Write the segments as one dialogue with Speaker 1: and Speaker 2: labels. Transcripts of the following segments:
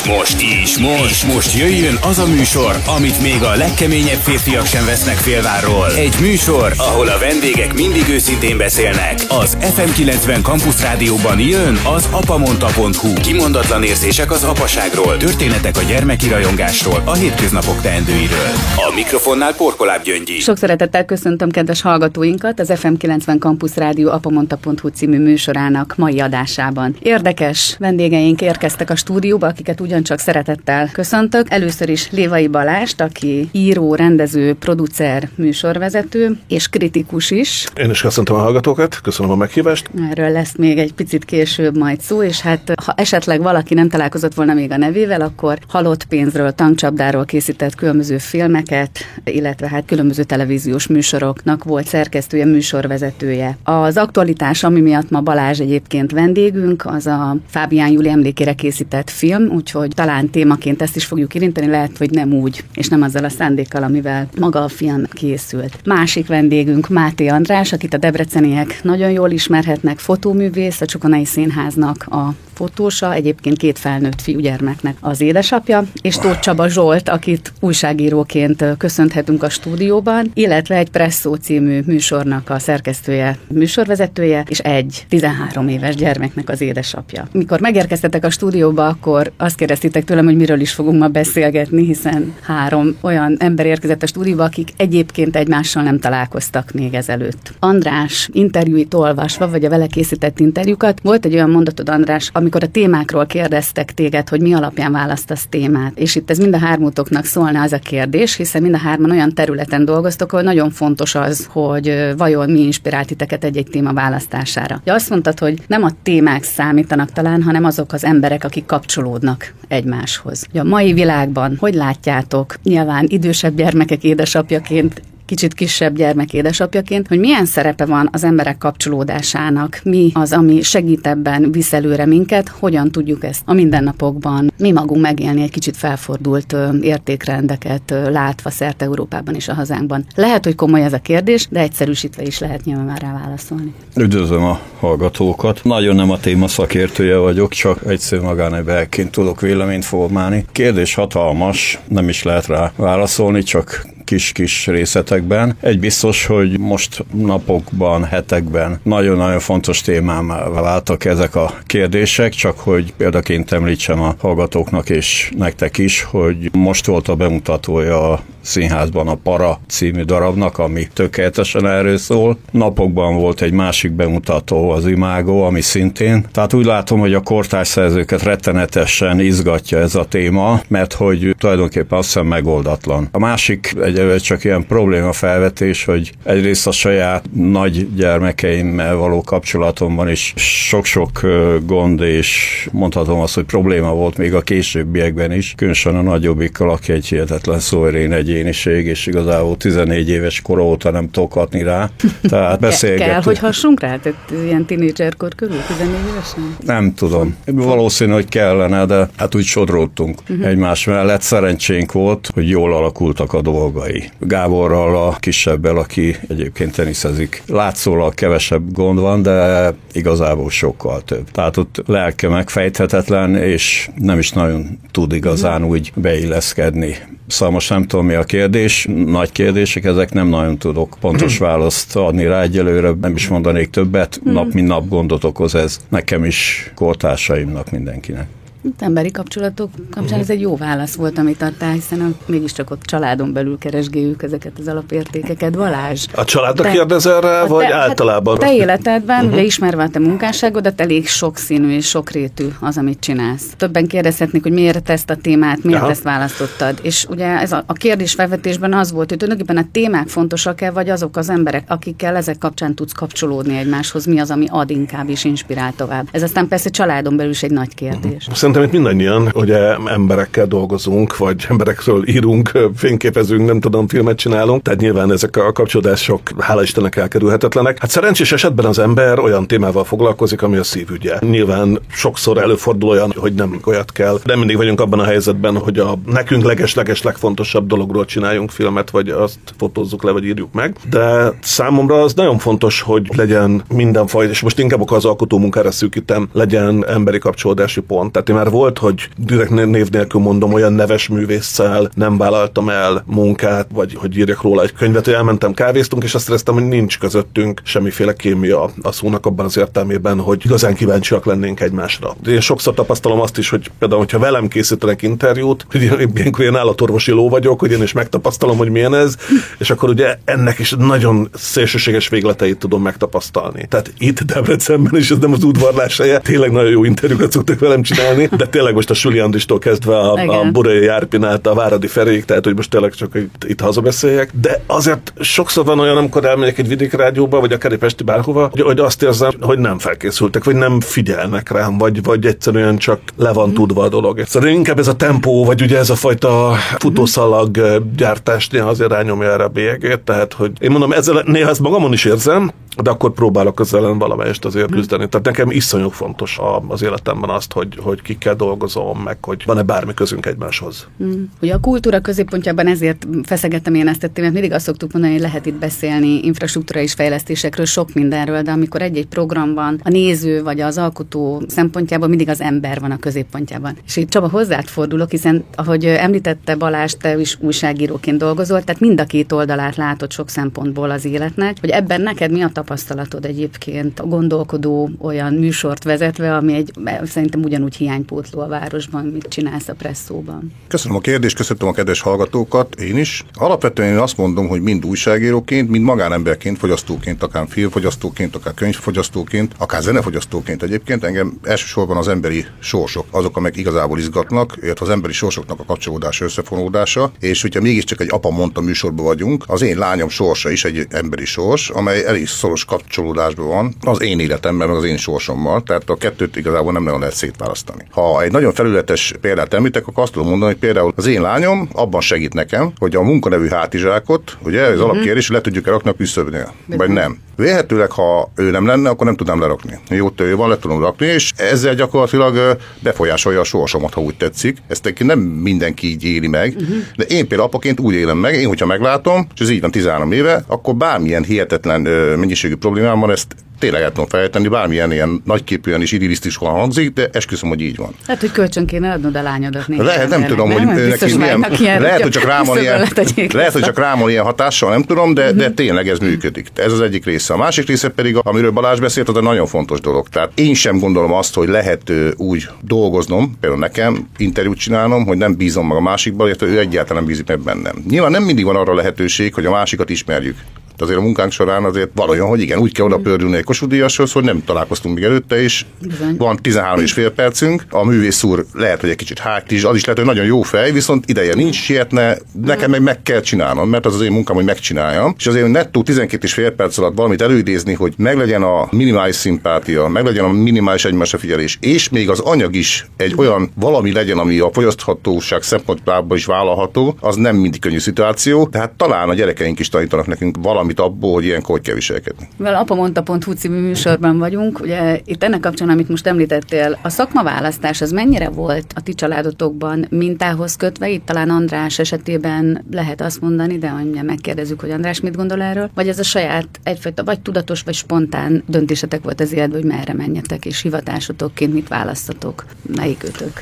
Speaker 1: És most, és most, és most jöjjön az a műsor, amit még a legkeményebb férfiak sem vesznek félvárról. Egy műsor, ahol a vendégek mindig őszintén beszélnek. Az FM90 Campus Rádióban jön az apamonta.hu. Kimondatlan érzések az apaságról, történetek a gyermeki rajongásról, a hétköznapok teendőiről. A mikrofonnál Porkoláb Gyöngyi.
Speaker 2: Sok szeretettel köszöntöm kedves hallgatóinkat az FM90 Campus Rádió apamonta.hu című műsorának mai adásában. Érdekes vendégeink érkeztek a stúdióba, akiket ugyancsak szeretettel köszöntök. Először is Lévai Balást, aki író, rendező, producer, műsorvezető és kritikus is.
Speaker 3: Én is köszöntöm a hallgatókat, köszönöm a meghívást.
Speaker 2: Erről lesz még egy picit később majd szó, és hát ha esetleg valaki nem találkozott volna még a nevével, akkor halott pénzről, tankcsapdáról készített különböző filmeket, illetve hát különböző televíziós műsoroknak volt szerkesztője, műsorvezetője. Az aktualitás, ami miatt ma Balázs egyébként vendégünk, az a Fábián Júli emlékére készített film, úgyhogy talán témaként ezt is fogjuk érinteni, lehet, hogy nem úgy, és nem azzal a szándékkal, amivel maga a film készült. Másik vendégünk Máté András, akit a debreceniek nagyon jól ismerhetnek, fotóművész, a Csokonai Színháznak a fotósa, egyébként két felnőtt fiúgyermeknek az édesapja, és Tóth Csaba Zsolt, akit újságíróként köszönhetünk a stúdióban, illetve egy Presszó című műsornak a szerkesztője, műsorvezetője, és egy 13 éves gyermeknek az édesapja. Mikor megérkeztetek a stúdióba, akkor azt kérdeztétek tőlem, hogy miről is fogunk ma beszélgetni, hiszen három olyan ember érkezett a stúdióba, akik egyébként egymással nem találkoztak még ezelőtt. András interjúit olvasva, vagy a vele készített interjúkat, volt egy olyan mondatod, András, amikor a témákról kérdeztek téged, hogy mi alapján választasz témát. És itt ez mind a hármótoknak szólna az a kérdés, hiszen mind a hárman olyan területen dolgoztok, hogy nagyon fontos az, hogy vajon mi inspirált titeket egy-egy téma választására. Ja, azt mondtad, hogy nem a témák számítanak talán, hanem azok az emberek, akik kapcsolódnak egymáshoz. Ja, a mai világban hogy látjátok, nyilván idősebb gyermekek édesapjaként kicsit kisebb gyermek édesapjaként, hogy milyen szerepe van az emberek kapcsolódásának, mi az, ami segít ebben, visz előre minket, hogyan tudjuk ezt a mindennapokban mi magunk megélni egy kicsit felfordult értékrendeket látva szerte Európában és a hazánkban. Lehet, hogy komoly ez a kérdés, de egyszerűsítve is lehet nyilván már rá válaszolni.
Speaker 4: Üdvözlöm a hallgatókat. Nagyon nem a téma szakértője vagyok, csak egyszerű magánemberként tudok véleményt formálni. Kérdés hatalmas, nem is lehet rá válaszolni, csak kis-kis részletekben. Egy biztos, hogy most napokban, hetekben nagyon-nagyon fontos témám váltak ezek a kérdések, csak hogy példaként említsem a hallgatóknak és nektek is, hogy most volt a bemutatója a színházban a Para című darabnak, ami tökéletesen erről szól. Napokban volt egy másik bemutató, az Imágó, ami szintén. Tehát úgy látom, hogy a kortárs szerzőket rettenetesen izgatja ez a téma, mert hogy tulajdonképpen azt hiszem megoldatlan. A másik egyelőre csak ilyen probléma felvetés, hogy egyrészt a saját nagy gyermekeimmel való kapcsolatomban is sok-sok gond, és mondhatom azt, hogy probléma volt még a későbbiekben is, különösen a nagyobbikkal, aki egy hihetetlen szóérén egy egyéniség, és igazából 14 éves kor óta nem tudok adni rá.
Speaker 2: Tehát beszélgetünk. Kell, hogy hassunk rá? Tehát ilyen tinédzserkor körül, 14 évesen?
Speaker 4: Nem tudom. Valószínű, hogy kellene, de hát úgy sodródtunk uh-huh. egymás mellett. Szerencsénk volt, hogy jól alakultak a dolgai. Gáborral, a kisebbel, aki egyébként teniszezik. Látszólag kevesebb gond van, de igazából sokkal több. Tehát ott lelke megfejthetetlen, és nem is nagyon tud igazán úgy beilleszkedni. Szóval most nem tudom, mi a kérdés, nagy kérdések, ezek nem nagyon tudok pontos választ adni rá egyelőre, nem is mondanék többet, nap mint nap gondot okoz ez nekem is, kortársaimnak, mindenkinek.
Speaker 2: Itt emberi kapcsolatok kapcsán ez egy jó válasz volt, amit adtál, hiszen a, mégiscsak ott családon belül keresgéljük ezeket az alapértékeket. Valázs.
Speaker 3: A családra te, erre, vagy te, általában?
Speaker 2: Hát te életedben, uh-huh. ugye ismerve a te munkásságodat, elég sokszínű és sokrétű az, amit csinálsz. Többen kérdezhetnék, hogy miért ezt a témát, miért Aha. ezt választottad. És ugye ez a, a kérdés felvetésben az volt, hogy tulajdonképpen a témák fontosak-e, vagy azok az emberek, akikkel ezek kapcsán tudsz kapcsolódni egymáshoz, mi az, ami ad inkább és inspirál tovább. Ez aztán persze családon belül is egy nagy kérdés.
Speaker 3: Uh-huh szerintem itt mindannyian ugye emberekkel dolgozunk, vagy emberekről írunk, fényképezünk, nem tudom, filmet csinálunk, tehát nyilván ezek a kapcsolódások, hála Istennek elkerülhetetlenek. Hát szerencsés esetben az ember olyan témával foglalkozik, ami a szívügye. Nyilván sokszor előfordul olyan, hogy nem olyat kell. Nem mindig vagyunk abban a helyzetben, hogy a nekünk leges-leges legfontosabb dologról csináljunk filmet, vagy azt fotózzuk le, vagy írjuk meg. De számomra az nagyon fontos, hogy legyen mindenfajta, és most inkább az alkotó munkára szűkítem, legyen emberi kapcsolódási pont. Tehát én már volt, hogy direkt név nélkül mondom, olyan neves művésszel nem vállaltam el munkát, vagy hogy írjak róla egy könyvet, hogy elmentem kávéztunk, és azt éreztem, hogy nincs közöttünk semmiféle kémia a szónak abban az értelmében, hogy igazán kíváncsiak lennénk egymásra. Én sokszor tapasztalom azt is, hogy például, hogyha velem készítenek interjút, hogy én ilyenkor ilyen állatorvosi ló vagyok, hogy én is megtapasztalom, hogy milyen ez, és akkor ugye ennek is nagyon szélsőséges végleteit tudom megtapasztalni. Tehát itt Debrecenben is ez nem az udvarlás helye, tényleg nagyon jó interjúkat szoktak velem csinálni, de tényleg most a Suli Andristól kezdve a, a Burai Járpinát, a Váradi Ferék, tehát hogy most tényleg csak itt, itt hazabeszéljek. De azért sokszor van olyan, amikor elmegyek egy vidékrádióba, vagy akár egy Pesti bárhova, hogy, hogy azt érzem, hogy nem felkészültek, vagy nem figyelnek rám, vagy, vagy egyszerűen csak le van tudva a dolog. Szóval inkább ez a tempó, vagy ugye ez a fajta futószalag gyártás néha azért rányomja erre a bélyegét, tehát hogy én mondom, ezzel néha ezt magamon is érzem, de akkor próbálok ezzel ellen valamelyest azért küzdeni. Tehát nekem iszonyú fontos az életemben azt, hogy, hogy kikkel dolgozom, meg hogy van-e bármi közünk egymáshoz.
Speaker 2: Mm. Ugye a kultúra középpontjában ezért feszegettem én ezt a témát. Mindig azt szoktuk mondani, hogy lehet itt beszélni infrastruktúrális fejlesztésekről, sok mindenről, de amikor egy-egy program van, a néző vagy az alkotó szempontjából mindig az ember van a középpontjában. És itt Csaba hozzád fordulok, hiszen ahogy említette Balázs, te is újságíróként dolgozol, tehát mind a két oldalát látod sok szempontból az életnek, hogy ebben neked mi a tapasztalatod egyébként a gondolkodó olyan műsort vezetve, ami egy szerintem ugyanúgy hiánypótló a városban, mit csinálsz a presszóban?
Speaker 5: Köszönöm a kérdést, köszönöm a kedves hallgatókat, én is. Alapvetően én azt mondom, hogy mind újságíróként, mind magánemberként, fogyasztóként, akár filmfogyasztóként, akár könyvfogyasztóként, akár zenefogyasztóként egyébként engem elsősorban az emberi sorsok, azok, amelyek igazából izgatnak, illetve az emberi sorsoknak a kapcsolódása, összefonódása, és hogyha mégiscsak egy apa mondta műsorban vagyunk, az én lányom sorsa is egy emberi sors, amely elég szoros kapcsolódásban van az én életemben, meg az én sorsommal, tehát a kettőt igazából nem nagyon lehet szétválasztani. Ha egy nagyon felületes példát említek, akkor azt tudom mondani, hogy például az én lányom abban segít nekem, hogy a munkanevű hátizsákot, ugye ez uh-huh. alapkérés, le tudjuk rakni a küszöbnél, vagy nem. Véhetőleg, ha ő nem lenne, akkor nem tudnám lerakni. Jó, ő van, le tudom rakni, és ezzel gyakorlatilag befolyásolja a sorsomat, ha úgy tetszik. Ezt nem mindenki így éli meg, uh-huh. de én például apaként úgy élem meg, én, hogyha meglátom, és ez így van 13 éve, akkor bármilyen hihetetlen mennyiségű problémám van, ezt tényleg el tudom fejteni, bármilyen ilyen nagyképűen és idillisztikusan hangzik, de esküszöm, hogy így van.
Speaker 2: Lehet, hogy kölcsön kéne adnod a lányodat
Speaker 5: Lehet, nem tudom, nem? hogy neki milyen, ilyen, lehet, hogy csak rámon ilyen, lehet, hogy csak rámon ilyen hatással, nem tudom, de, de mhm. tényleg ez működik. Ez az egyik része. A másik része pedig, amiről Balázs beszélt, az egy nagyon fontos dolog. Tehát én sem gondolom azt, hogy lehet úgy dolgoznom, például nekem interjút csinálnom, hogy nem bízom meg a másikban, illetve ő egyáltalán bízik meg bennem. Nyilván nem mindig van arra lehetőség, hogy a másikat ismerjük azért a munkánk során azért valójában, hogy igen, úgy kell oda pördülni egy kosudíjashoz, hogy nem találkoztunk még előtte, és Bizony. van 13 és fél percünk. A művész úr lehet, hogy egy kicsit hágt is, az is lehet, hogy nagyon jó fej, viszont ideje nincs, sietne, nekem meg meg kell csinálnom, mert az az én munkám, hogy megcsináljam. És azért nettó 12 és fél perc alatt valamit előidézni, hogy meglegyen a minimális szimpátia, meglegyen a minimális egymásra figyelés, és még az anyag is egy olyan valami legyen, ami a fogyaszthatóság szempontjából is vállalható, az nem mindig könnyű szituáció. Tehát talán a gyerekeink is tanítanak nekünk valami valamit abból, hogy ilyenkor hogy kell viselkedni.
Speaker 2: Mivel apamonta.hu című műsorban vagyunk, ugye itt ennek kapcsán, amit most említettél, a szakmaválasztás az mennyire volt a ti családotokban mintához kötve? Itt talán András esetében lehet azt mondani, de mondja, megkérdezzük, hogy András mit gondol erről, vagy ez a saját egyfajta vagy tudatos, vagy spontán döntésetek volt az életben, hogy merre menjetek, és hivatásotokként mit választatok, melyik ötök?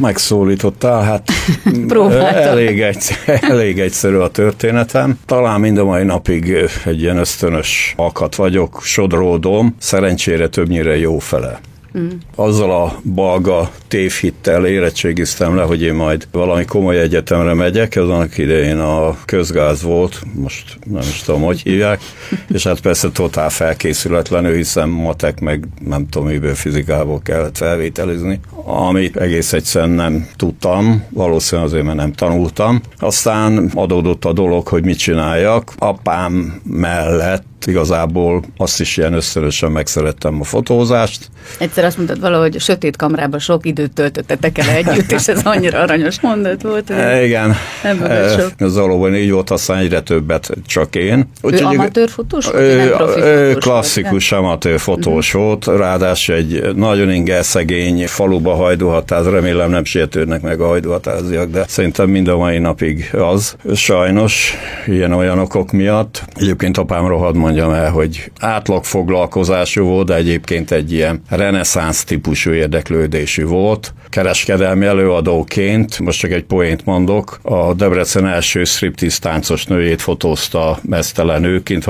Speaker 4: Megszólítottál, hát elég, egyszer, elég egyszerű a történetem. Talán mind a mai napig egy ilyen ösztönös alkat vagyok, sodródom, szerencsére többnyire jó fele. Mm. Azzal a balga tévhittel érettségiztem le, hogy én majd valami komoly egyetemre megyek, ez annak idején a közgáz volt, most nem is tudom, hogy hívják, és hát persze totál felkészületlenül, hiszen matek meg nem tudom, miből fizikából kellett felvételizni, amit egész egyszerűen nem tudtam, valószínűleg azért, mert nem tanultam. Aztán adódott a dolog, hogy mit csináljak. Apám mellett igazából azt is ilyen összörösen megszerettem a fotózást.
Speaker 2: Egyszer azt mondtad valahogy, a sötét kamrában sok időt töltöttetek el együtt, és ez annyira aranyos mondat volt.
Speaker 4: E, igen, e, ez valóban így volt, aztán egyre többet csak én.
Speaker 2: Úgy, ő amatőr fotós?
Speaker 4: Ő, ő klasszikus volt, amatőr fotós uh-huh. volt, ráadásul egy nagyon inger szegény faluba hajdóhatáz, remélem nem sietődnek meg a hajdóhatáziak, de szerintem mind a mai napig az. Sajnos ilyen olyan okok miatt. Egyébként apám rohadt mondjam el, hogy átlag foglalkozású volt, de egyébként egy ilyen reneszánsz típusú érdeklődésű volt. Kereskedelmi előadóként, most csak egy poént mondok, a Debrecen első striptease táncos nőjét fotózta mesztelen nőként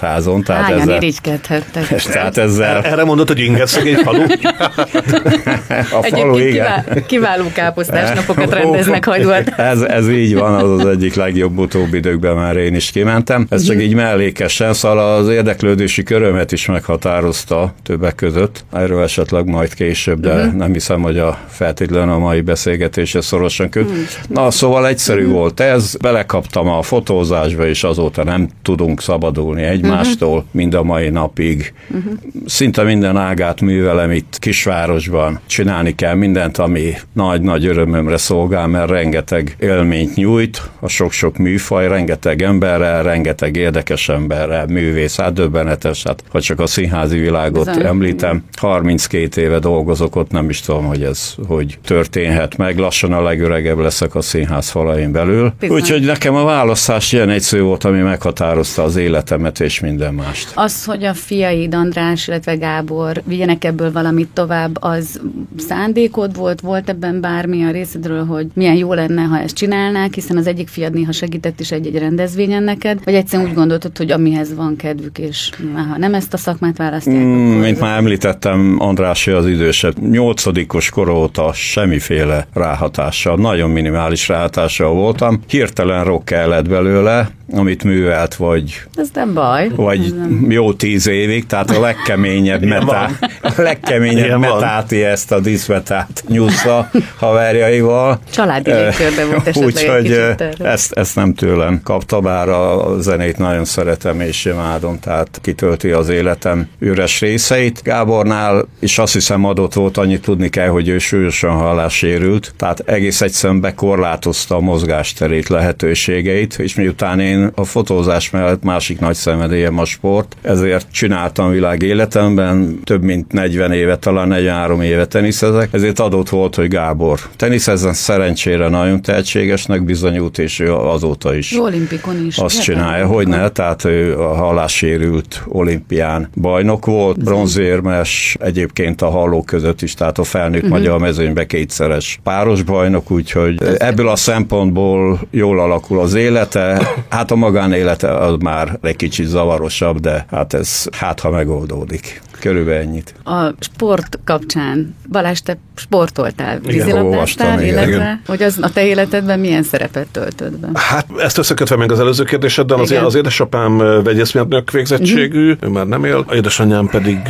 Speaker 4: házon.
Speaker 2: Tehát Hányan ezzel, irigykedhettek.
Speaker 4: Tehát ezzel...
Speaker 3: Erre mondott, hogy inget szegény falu?
Speaker 2: a falu, igen. kiváló káposztás napokat rendeznek hajdóat.
Speaker 4: Ez, ez így van, az az egyik legjobb utóbbi időkben már én is kimentem. Ez csak így mellékesen, szóval az érdeklődési körömet is meghatározta többek között. Erről esetleg majd később, de uh-huh. nem hiszem, hogy a feltétlenül a mai beszélgetése szorosan köt. Uh-huh. Na, szóval egyszerű uh-huh. volt ez, belekaptam a fotózásba, és azóta nem tudunk szabadulni egymástól, uh-huh. mind a mai napig. Uh-huh. Szinte minden ágát művelem itt kisvárosban. Csinálni kell mindent, ami nagy-nagy örömömre szolgál, mert rengeteg élményt nyújt, a sok-sok műfaj, rengeteg emberrel, rengeteg érdekes emberrel, művész, hát döbbenetes, hát ha csak a színházi világot Bizony. említem, 32 éve dolgozok ott, nem is tudom, hogy ez hogy történhet meg, lassan a legöregebb leszek a színház falain belül. Úgyhogy nekem a választás ilyen egyszerű volt, ami meghatározta az életemet és minden mást.
Speaker 2: Az, hogy a fiaid András, illetve Gábor vigyenek ebből valamit tovább, az szándékod volt, volt ebben bármi a részedről, hogy milyen jó lenne, ha ezt csinálnák, hiszen az egyik fiad néha segített is egy-egy rendezvényen neked, vagy egyszerűen úgy gondoltad, hogy amihez van kedvük, és ha nem ezt a szakmát választják. Mm,
Speaker 4: akkor... Mint már említettem, András az idősebb, nyolcadikos kor óta semmiféle ráhatással, nagyon minimális ráhatással voltam. Hirtelen rock lett belőle, amit művelt, vagy...
Speaker 2: Ez nem baj.
Speaker 4: Vagy nem. jó tíz évig, tehát a legkeményebb metá, a legkeményebb metáti ezt a diszmetát nyúzza haverjaival.
Speaker 2: Családi légkörbe volt esetleg
Speaker 4: Úgyhogy ezt, ezt nem tőlem kapta, bár a zenét nagyon szeretem és imádom, tehát kitölti az életem üres részeit. Gábornál is azt hiszem adott volt, annyit tudni kell, hogy ő súlyosan hallássérült, tehát egész egyszerűen bekorlátozta a mozgásterét, lehetőségeit, és miután én a fotózás mellett másik nagy szenvedélyem a sport, ezért csináltam világ életemben, több mint 40 éve, talán 43 éve teniszezek, ezért adott volt, hogy Gábor teniszezzen szerencsére nagyon tehetségesnek bizonyult, és ő azóta is.
Speaker 2: Olimpikon is.
Speaker 4: Azt csinálja, hogy ne, tehát ő a hallássérült olimpián bajnok volt, bronzérmes, egyébként a hallók között is, tehát a felnőtt uh-huh. magyar mezőnybe kétszeres páros bajnok, úgyhogy ebből a szempontból jól alakul az élete. Hát a magánélete az már egy kicsit zavarosabb, de hát ez hát ha megoldódik. Körülbelül ennyit.
Speaker 2: A sport kapcsán, Balázs, te sportoltál, vízilabdáztál, illetve igen. hogy az a te életedben milyen szerepet töltött be?
Speaker 3: Hát ezt összekötve még az előző kérdéseddel, az, az édesapám vegyészmérnök végzettségű, uh-huh. ő már nem él, a édesanyám pedig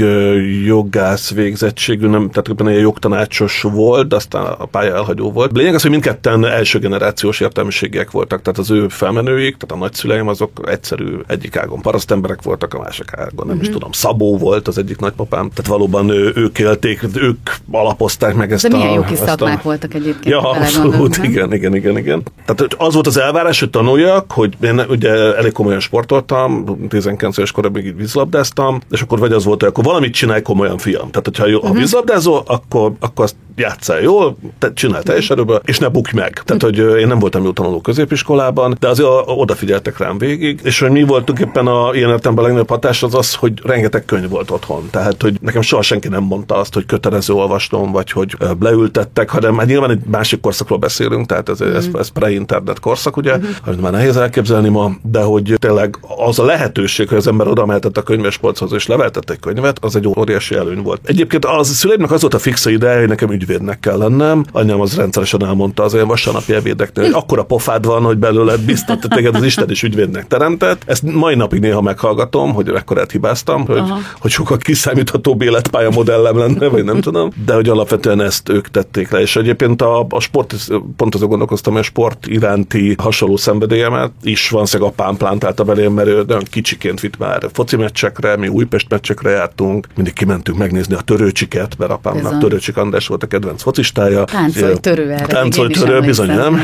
Speaker 3: jogász végzettségű, nem, tehát ebben egy jogtanácsos volt, de aztán a pálya elhagyó volt. Lényeg az, hogy mindketten első generációs értelmiségiek voltak, tehát az ő felmenőik, tehát a nagyszüleim azok egyszerű egyik ágon paraszt emberek voltak, a másik ágon nem uh-huh. is tudom, Szabó volt az egyik nagypapám, tehát valóban ő, ők élték, ők alapozták meg ezt
Speaker 2: De milyen a... jó kis szakmák a... voltak egyébként.
Speaker 3: Ja, abszolút, igen, igen, igen, igen. Tehát az volt az elvárás, hogy tanuljak, hogy én ugye elég komolyan sportoltam, 19 éves koromig így vízlabdáztam, és akkor vagy az volt, hogy akkor valamit csinálj komolyan, fiam. Tehát, hogyha jó, uh-huh. ha mhm. vízlabdázol, akkor, akkor azt játszál jól, te csinálj teljes erőből, és ne bukj meg. Tehát, hogy én nem voltam jó tanuló középiskolában, de azért odafigyeltek rám végig, és hogy mi voltunk éppen a ilyen értelemben a legnagyobb hatás az az, hogy rengeteg könyv volt otthon. Tehát, hogy nekem soha senki nem mondta azt, hogy kötelező olvasnom, vagy hogy leültettek, hanem hát nyilván egy másik korszakról beszélünk, tehát ez, ez, ez pre-internet korszak, ugye, uh-huh. amit már nehéz elképzelni ma, de hogy tényleg az a lehetőség, hogy az ember oda mehetett a könyvespolchoz és leveltett egy könyvet, az egy óriási előny volt. Egyébként az szüleimnek az volt a fixa ideje, hogy nekem ügyvédnek kell lennem. Anyám az rendszeresen elmondta az olyan vasárnapi ebédeknél, hogy akkora pofád van, hogy belőle biztat, téged az Isten is ügyvédnek teremtett. Ezt mai napig néha meghallgatom, hogy ekkorát hibáztam, hogy, hogy sokkal kiszámíthatóbb életpálya modellem lenne, vagy nem tudom, de hogy alapvetően ezt ők tették le. És egyébként a, a sport, pont azon gondolkoztam, hogy a sport iránti hasonló szenvedélyemet is van szeg apám plántálta belém, mert ő nagyon kicsiként vitt már foci meccsekre, mi Újpest meccsekre jártunk, mindig kimentünk megnézni a törőcsiket, mert apámnak törőcsik András volt a kedvenc focistája.
Speaker 2: Táncolj törő erre.
Speaker 3: Bizony nem.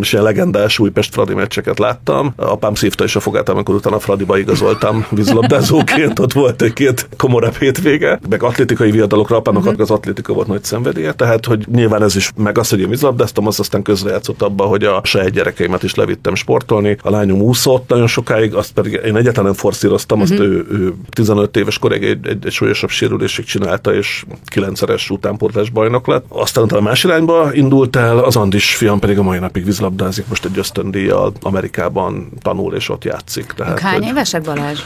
Speaker 3: És ilyen legendás Újpest Fradi meccseket láttam. Apám szívta is a fogát, amikor utána Fradiba igazoltam vízlabdázóként. Ott volt egy két komor durvább hétvége, meg atlétikai viadalokra apának uh-huh. az atlétika volt nagy szenvedélye, tehát hogy nyilván ez is, meg az, hogy én vízlabdáztam, az aztán közrejátszott abba, hogy a saját gyerekeimet is levittem sportolni. A lányom úszott nagyon sokáig, azt pedig én egyáltalán nem forszíroztam, uh-huh. azt ő, ő 15 éves korig egy, egy, egy súlyosabb sérülésig csinálta, és kilencszeres utánpótlás bajnok lett. Aztán a más irányba indult el, az Andis fiam pedig a mai napig vízlabdázik, most egy ösztöndíjjal Amerikában tanul és ott játszik.
Speaker 2: Tehát, Hány hogy... évesek Balázs?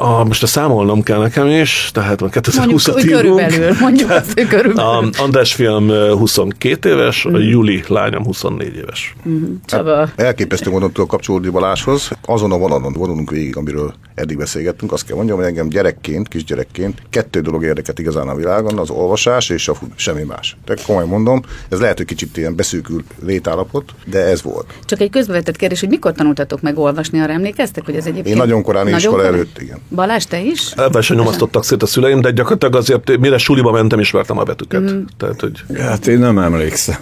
Speaker 3: A, most a számolnom kell nekem is, tehát a 2020
Speaker 2: Mondjuk, hogy körülbelül, mondjuk azt, hogy körülbelül.
Speaker 3: A András fiam 22 éves, a mhm. Juli lányom 24 éves.
Speaker 2: Uh-huh. Csaba. Hát,
Speaker 5: elképesztő módon tudok kapcsolódni Balázshoz. Azon a vonalon vonulunk végig, amiről eddig beszélgettünk. Azt kell mondjam, hogy engem gyerekként, kisgyerekként kettő dolog érdeket igazán a világon, az olvasás és a semmi más. De komolyan mondom, ez lehet, hogy kicsit ilyen beszűkül létállapot, de ez volt.
Speaker 2: Csak egy közbevetett kérdés, hogy mikor tanultatok meg olvasni, arra emlékeztek, hogy ez egyébként...
Speaker 5: Én nagyon korán nagyon iskola korán? előtt, igen.
Speaker 2: Balázs, te is?
Speaker 3: Ebben sem nyomasztottak szét a szüleim, de gyakorlatilag azért, mire suliba mentem, ismertem a betűket. Mm. Tehát, hogy...
Speaker 4: Hát én nem emlékszem.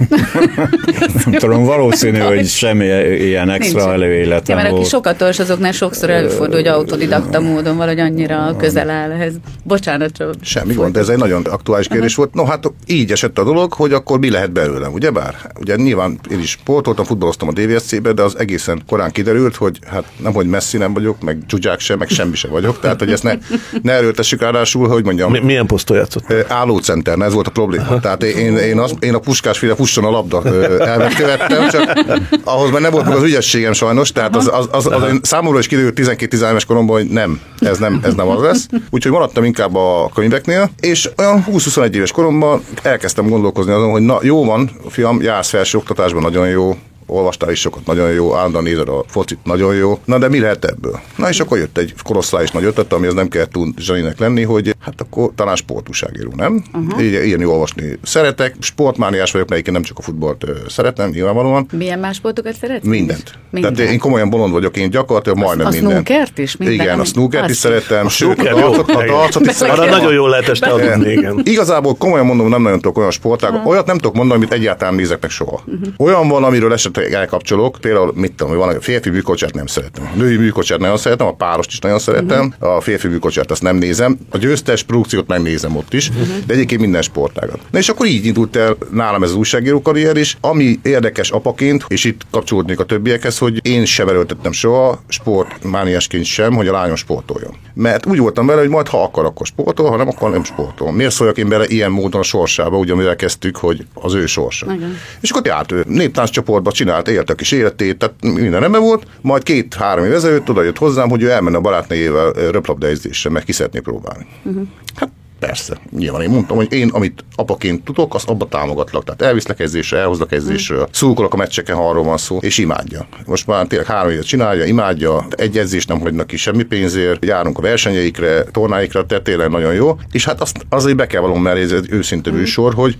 Speaker 4: nem tudom, valószínű, hogy semmi ilyen extra Nincs. előéletem
Speaker 2: ja, mert aki sokat olvas, azoknál sokszor előfordul, hogy autodidakta módon valahogy annyira közel áll ehhez. Bocsánat, csak.
Speaker 5: Semmi gond, de ez egy nagyon aktuális kérdés volt. No hát így esett a dolog, hogy akkor mi lehet belőlem, ugye bár? Ugye nyilván én is sportoltam, futballoztam a DVSC-be, de az egészen korán kiderült, hogy hát nem, hogy messzi nem vagyok, meg csúcsák sem, meg semmi sem vagyok vagyok, tehát hogy ezt ne, ne erőltessük ráadásul, hogy mondjam.
Speaker 3: Mi, milyen posztot játszott?
Speaker 5: Állócenter, ez volt a probléma. Aha. Tehát én, én, az, én a puskásféle fusson a labda elvet követtem, csak ahhoz már nem volt meg az ügyességem sajnos, tehát az, az, az, az, az számomra is kiderült 12-13 éves koromban, hogy nem, ez nem, ez nem az lesz. Úgyhogy maradtam inkább a könyveknél, és olyan 20-21 éves koromban elkezdtem gondolkozni azon, hogy na jó van, fiam, jársz felső oktatásban, nagyon jó, olvastál is sokat, nagyon jó, állandóan nézed a focit, nagyon jó. Na de mi lehet ebből? Na és akkor jött egy kolosszális nagy ötlet, ami az nem kellett túl zseninek lenni, hogy hát akkor talán sportúságíró, nem? Uh-huh. Így, írni, olvasni szeretek, sportmániás vagyok, melyik nem csak a futballt szeretem, nyilvánvalóan.
Speaker 2: Milyen más sportokat szeretsz?
Speaker 5: Mindent. Mindent. Tehát én komolyan bolond vagyok, én gyakorlatilag majdnem
Speaker 2: minden. A snookert is?
Speaker 5: Minden, igen, a snookert is szeretem,
Speaker 3: sőt, a darcot, is szeretem. nagyon jól lehet este adni, igen.
Speaker 5: Igazából komolyan mondom, nem nagyon tudok olyan sportágat, olyat nem tudok mondani, amit egyáltalán nézek meg soha. Uh-huh. Olyan van, amiről esetleg elkapcsolok, például mit tudom, van a férfi műkocsát nem szeretem. A női műkocsát nagyon szeretem, a párost is nagyon szeretem, uh-huh. a férfi műkocsát azt nem nézem, a győztes produkciót megnézem ott is, uh-huh. de egyébként minden sportágat. Na és akkor így indult el nálam ez az újságíró karrier is, ami érdekes apaként, és itt kapcsolódnék a többiekhez, hogy én sem erőltettem soha sportmániásként sem, hogy a lányom sportoljon. Mert úgy voltam vele, hogy majd ha akar, akkor sportol, ha nem, akkor nem sportol. Miért szóljak én bele ilyen módon a sorsába, ugye kezdtük, hogy az ő sorsa. Igen. És akkor járt ő néptánc csoportba, csinált, élt a kis életét, tehát minden nem volt. Majd két-három év ezelőtt oda jött hozzám, hogy ő elmenne a barátnőjével röplabdaizésre, meg ki szeretné próbálni. Uh-huh. Hát Persze, nyilván én mondtam, hogy én, amit apaként tudok, azt abba támogatlak. Tehát elviszlek edzésre, elhozlak edzésről, mm. szurkolok a meccseken, ha arról van szó, és imádja. Most már tényleg három évet csinálja, imádja, egy edzést nem hagynak ki semmi pénzért, járunk a versenyeikre, tornáikra, tehát tényleg nagyon jó. És hát azt azért be kell valami mellé, ez egy őszinte mm. műsor, hogy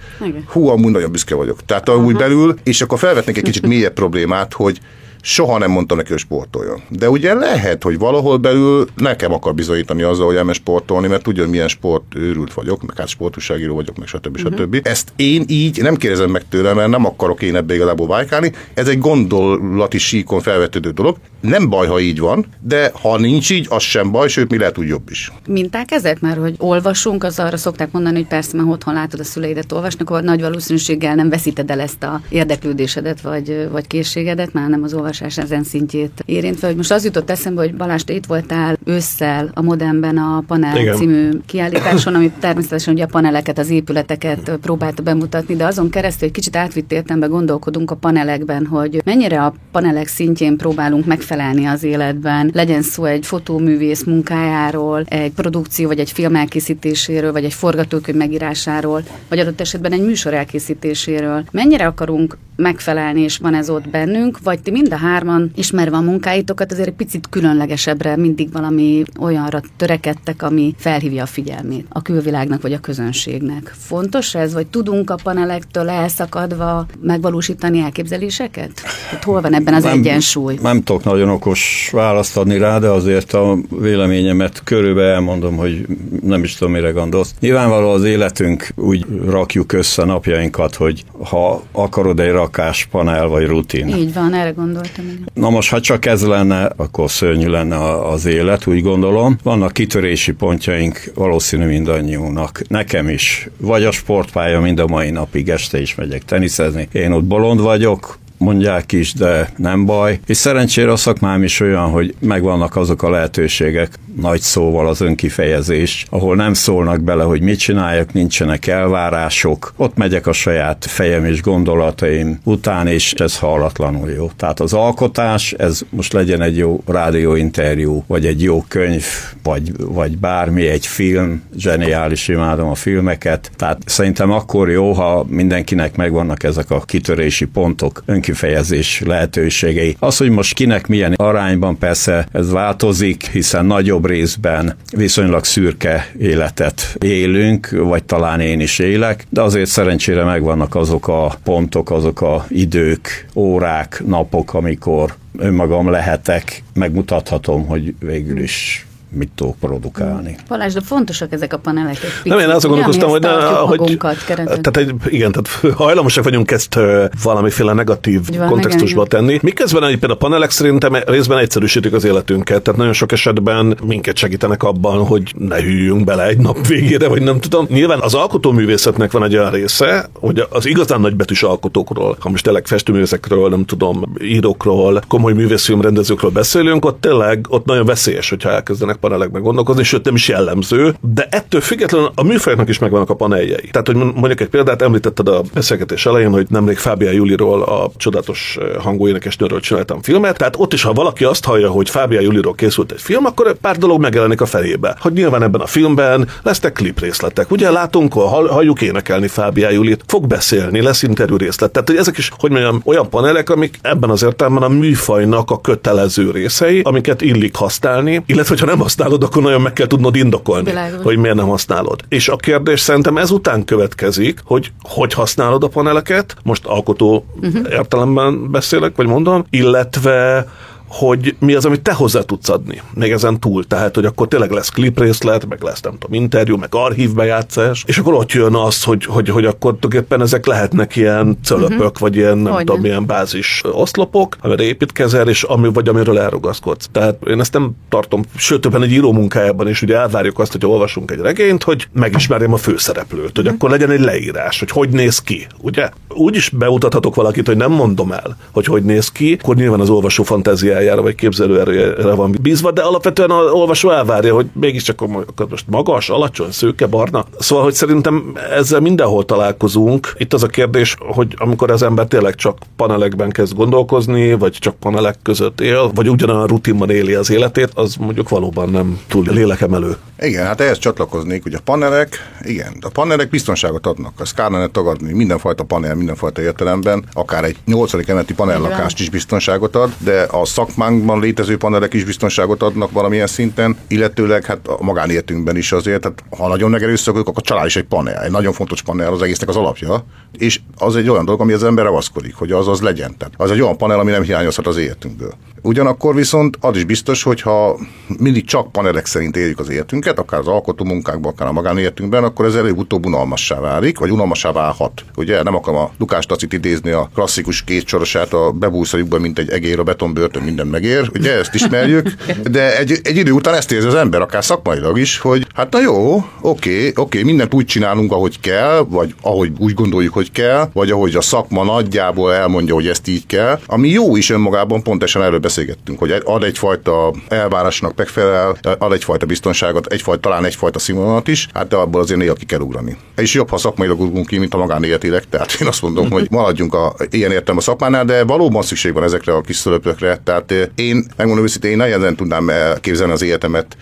Speaker 5: hú, amúgy nagyon büszke vagyok. Tehát úgy belül, és akkor felvetnék egy kicsit mélyebb problémát, hogy soha nem mondtam neki, hogy sportoljon. De ugye lehet, hogy valahol belül nekem akar bizonyítani azzal, hogy elmes sportolni, mert tudja, hogy milyen sport őrült vagyok, meg hát sportúságíró vagyok, meg stb. Uh-huh. stb. Ezt én így nem kérdezem meg tőle, mert nem akarok én ebbe igazából vájkálni. Ez egy gondolati síkon felvetődő dolog. Nem baj, ha így van, de ha nincs így, az sem baj, sőt, mi lehet úgy jobb is.
Speaker 2: Minták ezek már, hogy olvasunk, az arra szokták mondani, hogy persze, mert otthon látod a szüleidet olvasnak, akkor nagy valószínűséggel nem veszíted el ezt a érdeklődésedet vagy, vagy készségedet, már nem az olvasás olvasás ezen szintjét érintve, hogy most az jutott eszembe, hogy Balázs, te itt voltál ősszel a Modernben a Panel Igen. című kiállításon, ami természetesen ugye a paneleket, az épületeket próbálta bemutatni, de azon keresztül egy kicsit átvitt értembe gondolkodunk a panelekben, hogy mennyire a panelek szintjén próbálunk megfelelni az életben, legyen szó egy fotóművész munkájáról, egy produkció vagy egy film elkészítéséről, vagy egy forgatókönyv megírásáról, vagy adott esetben egy műsor elkészítéséről. Mennyire akarunk megfelelni, és van ez ott bennünk, vagy ti mind a hárman, ismerve a munkáitokat, azért egy picit különlegesebbre mindig valami olyanra törekedtek, ami felhívja a figyelmét a külvilágnak vagy a közönségnek. Fontos ez, vagy tudunk a panelektől elszakadva megvalósítani elképzeléseket? Hát hol van ebben az nem, egyensúly?
Speaker 4: Nem tudok nagyon okos választ adni rá, de azért a véleményemet körülbelül elmondom, hogy nem is tudom, mire gondolsz. Nyilvánvaló az életünk úgy rakjuk össze napjainkat, hogy ha akarod egy rakás panel vagy rutin.
Speaker 2: Így van, erre gondoltam. Igen.
Speaker 4: Na most, ha csak ez lenne, akkor szörnyű lenne az élet, úgy gondolom. Vannak kitörési pontjaink valószínű mindannyiunknak. Nekem is. Vagy a sportpálya mind a mai napig este is megyek teniszezni. Én ott bolond vagyok, mondják is, de nem baj. És szerencsére a szakmám is olyan, hogy megvannak azok a lehetőségek, nagy szóval az önkifejezés, ahol nem szólnak bele, hogy mit csináljak, nincsenek elvárások, ott megyek a saját fejem és gondolataim után, és ez hallatlanul jó. Tehát az alkotás, ez most legyen egy jó rádióinterjú, vagy egy jó könyv, vagy, vagy bármi, egy film, zseniális, imádom a filmeket, tehát szerintem akkor jó, ha mindenkinek megvannak ezek a kitörési pontok, önkifejezés lehetőségei. Az, hogy most kinek milyen arányban persze ez változik, hiszen nagyobb részben viszonylag szürke életet élünk, vagy talán én is élek, de azért szerencsére megvannak azok a pontok, azok a idők, órák, napok, amikor önmagam lehetek, megmutathatom, hogy végül is mit tudok produkálni.
Speaker 2: Balázs, de fontosak ezek a panelek. Egy picit.
Speaker 3: Nem, én azon gondolkoztam, hogy, ne, hogy tehát egy, igen, tehát hajlamosak vagyunk ezt valamiféle negatív van, kontextusba igen, tenni. Miközben egyébként a panelek szerintem részben egyszerűsítik az életünket, tehát nagyon sok esetben minket segítenek abban, hogy ne hűljünk bele egy nap végére, vagy nem tudom. Nyilván az alkotóművészetnek van egy olyan része, hogy az igazán nagybetűs alkotókról, ha most tényleg festőművészekről, nem tudom, írókról, komoly művészfilmrendezőkről beszélünk, ott tényleg ott nagyon veszélyes, hogyha elkezdenek panelekben gondolkozni, sőt nem is jellemző, de ettől függetlenül a műfajoknak is megvannak a paneljei. Tehát, hogy mondjuk egy példát említetted a beszélgetés elején, hogy nemrég Fábia Juliról, a csodatos hangú énekesnőről csináltam filmet, tehát ott is, ha valaki azt hallja, hogy Fábia Juliról készült egy film, akkor pár dolog megjelenik a fejébe. Hogy nyilván ebben a filmben lesznek klip részletek. Ugye látunk, halljuk énekelni Fábia Julit, fog beszélni, lesz interjú részlet. Tehát, hogy ezek is, hogy mondjam, olyan panelek, amik ebben az értelemben a műfajnak a kötelező részei, amiket illik használni, illetve hogyha nem használod, akkor nagyon meg kell tudnod indokolni, Bilágos. hogy miért nem használod. És a kérdés szerintem ezután következik, hogy hogy használod a paneleket, most alkotó uh-huh. értelemben beszélek, vagy mondom, illetve hogy mi az, amit te hozzá tudsz adni, még ezen túl. Tehát, hogy akkor tényleg lesz kliprészlet, meg lesz, nem tudom, interjú, meg archívbejátszás, és akkor ott jön az, hogy, hogy, hogy akkor tulajdonképpen ezek lehetnek ilyen cölöpök, uh-huh. vagy ilyen, nem Hogyne. tudom, ilyen bázis oszlopok, amire építkezel, és ami, vagy amiről elrugaszkodsz. Tehát én ezt nem tartom, sőt, többen egy író munkájában is ugye elvárjuk azt, hogy olvasunk egy regényt, hogy megismerjem a főszereplőt, hogy uh-huh. akkor legyen egy leírás, hogy hogy néz ki, ugye? Úgy is beutathatok valakit, hogy nem mondom el, hogy hogy néz ki, akkor nyilván az olvasó fantáziája fantáziájára vagy képzelőerőre van bízva, de alapvetően az olvasó elvárja, hogy mégiscsak akkor most magas, alacsony, szőke, barna. Szóval, hogy szerintem ezzel mindenhol találkozunk. Itt az a kérdés, hogy amikor az ember tényleg csak panelekben kezd gondolkozni, vagy csak panelek között él, vagy ugyanolyan rutinban éli az életét, az mondjuk valóban nem túl lélekemelő.
Speaker 5: Igen, hát ehhez csatlakoznék, hogy a panelek, igen, a panelek biztonságot adnak. Ezt kár lenne tagadni mindenfajta panel, mindenfajta értelemben, akár egy nyolcadik emeti panellakást is biztonságot ad, de a szakmánkban létező panelek is biztonságot adnak valamilyen szinten, illetőleg hát a magánéletünkben is azért, hát ha nagyon megerőszakoljuk, akkor a család is egy panel, egy nagyon fontos panel az egésznek az alapja, és az egy olyan dolog, ami az ember ragaszkodik, hogy az az legyen. Tehát az egy olyan panel, ami nem hiányozhat az életünkből. Ugyanakkor viszont az is biztos, hogy ha mindig csak panelek szerint éljük az életünket, akár az alkotó munkákban, akár a magánéletünkben, akkor ez előbb-utóbb unalmassá válik, vagy unalmassá válhat. Ugye nem akarom a Lukás Tacit idézni a klasszikus kétsorosát a bebúszajukban, mint egy egér a betonbörtön minden megér, ugye ezt ismerjük, de egy, egy idő után ezt érzi az ember, akár szakmailag is, hogy hát na jó, oké, oké, mindent úgy csinálunk, ahogy kell, vagy ahogy úgy gondoljuk, hogy kell, vagy ahogy a szakma nagyjából elmondja, hogy ezt így kell, ami jó is önmagában, pontosan erről beszélgettünk, hogy ad egyfajta elvárásnak megfelel, ad egyfajta biztonságot, egyfajta, talán egyfajta színvonalat is, hát de abból azért néha ki kell ugrani. És jobb, ha szakmailag ugrunk ki, mint a magánéletileg. Tehát én azt mondom, hogy maradjunk a, ilyen értem a szakmánál, de valóban szükség van ezekre a kis szölöpökre. Tehát eh, én, megmondom őszintén, én nagyon tudnám elképzelni az életemet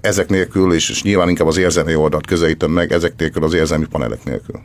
Speaker 5: ezek nélkül, és, és nyilván inkább az érzelmi oldalt közelítem meg, ezek nélkül az érzelmi panelek nélkül.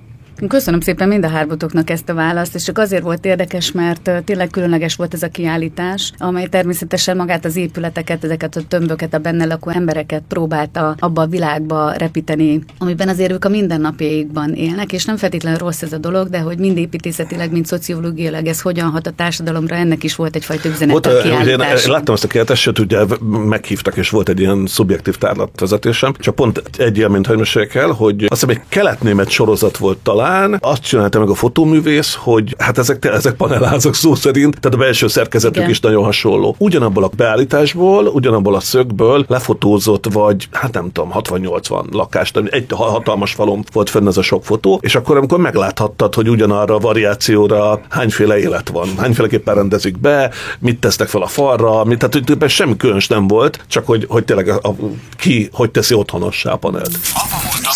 Speaker 2: Köszönöm szépen mind a hármatoknak ezt a választ, és csak azért volt érdekes, mert tényleg különleges volt ez a kiállítás, amely természetesen magát az épületeket, ezeket a tömböket, a benne lakó embereket próbálta abba a világba repíteni, amiben azért ők a mindennapjaikban élnek, és nem feltétlenül rossz ez a dolog, de hogy mind építészetileg, mind szociológiailag ez hogyan hat a társadalomra, ennek is volt egyfajta üzenet volt, a kiállítás.
Speaker 3: Én láttam ezt a kiállítást, sőt, ugye meghívtak, és volt egy ilyen szubjektív tárlatvezetésem, csak pont egy élményt, hogy el, hogy azt hiszem egy keletnémet sorozat volt talán, talán azt csinálta meg a fotóművész, hogy hát ezek, ezek panelázak szó szerint, tehát a belső szerkezetük Igen. is nagyon hasonló. Ugyanabból a beállításból, ugyanabból a szögből lefotózott, vagy hát nem tudom, 60-80 lakást, egy hatalmas falon volt fenn ez a sok fotó, és akkor amikor megláthattad, hogy ugyanarra a variációra hányféle élet van, hányféleképpen rendezik be, mit tesznek fel a falra, mit, tehát hogy semmi különös nem volt, csak hogy, hogy tényleg a, a, ki hogy teszi otthonossá a panelt.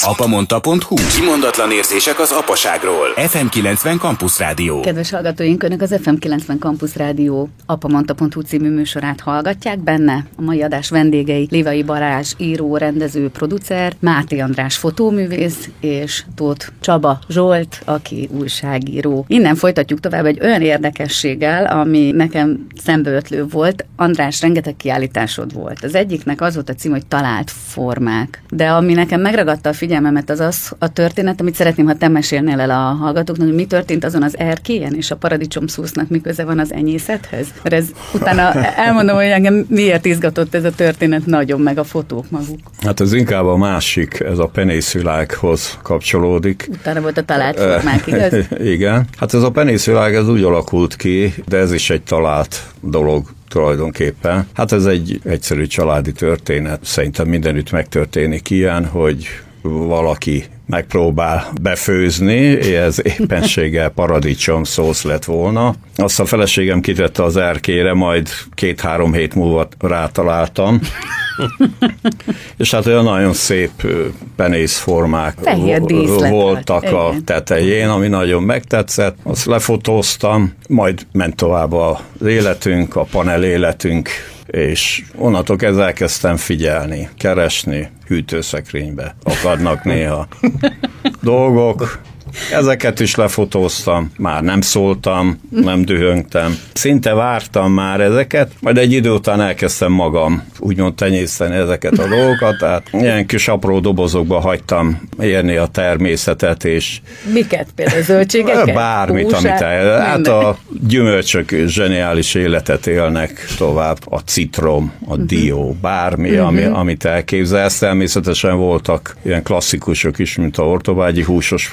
Speaker 1: Apamonta.hu Kimondatlan érzések az apaságról. FM90 Campus Rádió.
Speaker 2: Kedves hallgatóink, Önök az FM90 Campus Rádió apamonta.hu című műsorát hallgatják. Benne a mai adás vendégei Lévai Barázs, író, rendező, producer, Máté András fotóművész és Tóth Csaba Zsolt, aki újságíró. Innen folytatjuk tovább egy olyan érdekességgel, ami nekem szembeötlő volt. András, rengeteg kiállításod volt. Az egyiknek az volt a cím, hogy talált formák. De ami nekem megragadta a figyelmemet, az az a történet, amit szeretném, ha te mesélnél el a hallgatóknak, hogy mi történt azon az erkélyen, és a paradicsom szósznak mi köze van az enyészethez. Mert ez utána elmondom, hogy engem miért izgatott ez a történet nagyon, meg a fotók maguk.
Speaker 4: Hát ez inkább a másik, ez a penészvilághoz kapcsolódik.
Speaker 2: Utána volt a talált formák, igaz?
Speaker 4: Igen. Hát ez a penészvilág ez úgy alakult ki, de ez is egy talált dolog tulajdonképpen. Hát ez egy egyszerű családi történet. Szerintem mindenütt megtörténik ilyen, hogy valaki megpróbál befőzni, ez éppenséggel paradicsom szósz lett volna. Azt a feleségem kitette az erkére, majd két-három hét múlva rátaláltam. és hát olyan nagyon szép penészformák voltak a tetején, ami nagyon megtetszett. Azt lefotóztam, majd ment tovább az életünk, a panel életünk, és onnantól kezdve elkezdtem figyelni, keresni, hűtőszekrénybe akadnak néha dolgok, Ezeket is lefotóztam, már nem szóltam, nem dühöngtem. Szinte vártam már ezeket, majd egy idő után elkezdtem magam úgymond tenyészteni ezeket a dolgokat, tehát ilyen kis apró dobozokba hagytam érni a természetet, és...
Speaker 2: Miket például? Zöldségeket?
Speaker 4: Bármit, Húsát, amit el, Hát a gyümölcsök zseniális életet élnek tovább, a citrom, a uh-huh. dió, bármi, uh-huh. ami, amit elképzelsz. Természetesen voltak ilyen klasszikusok is, mint a ortobágyi húsos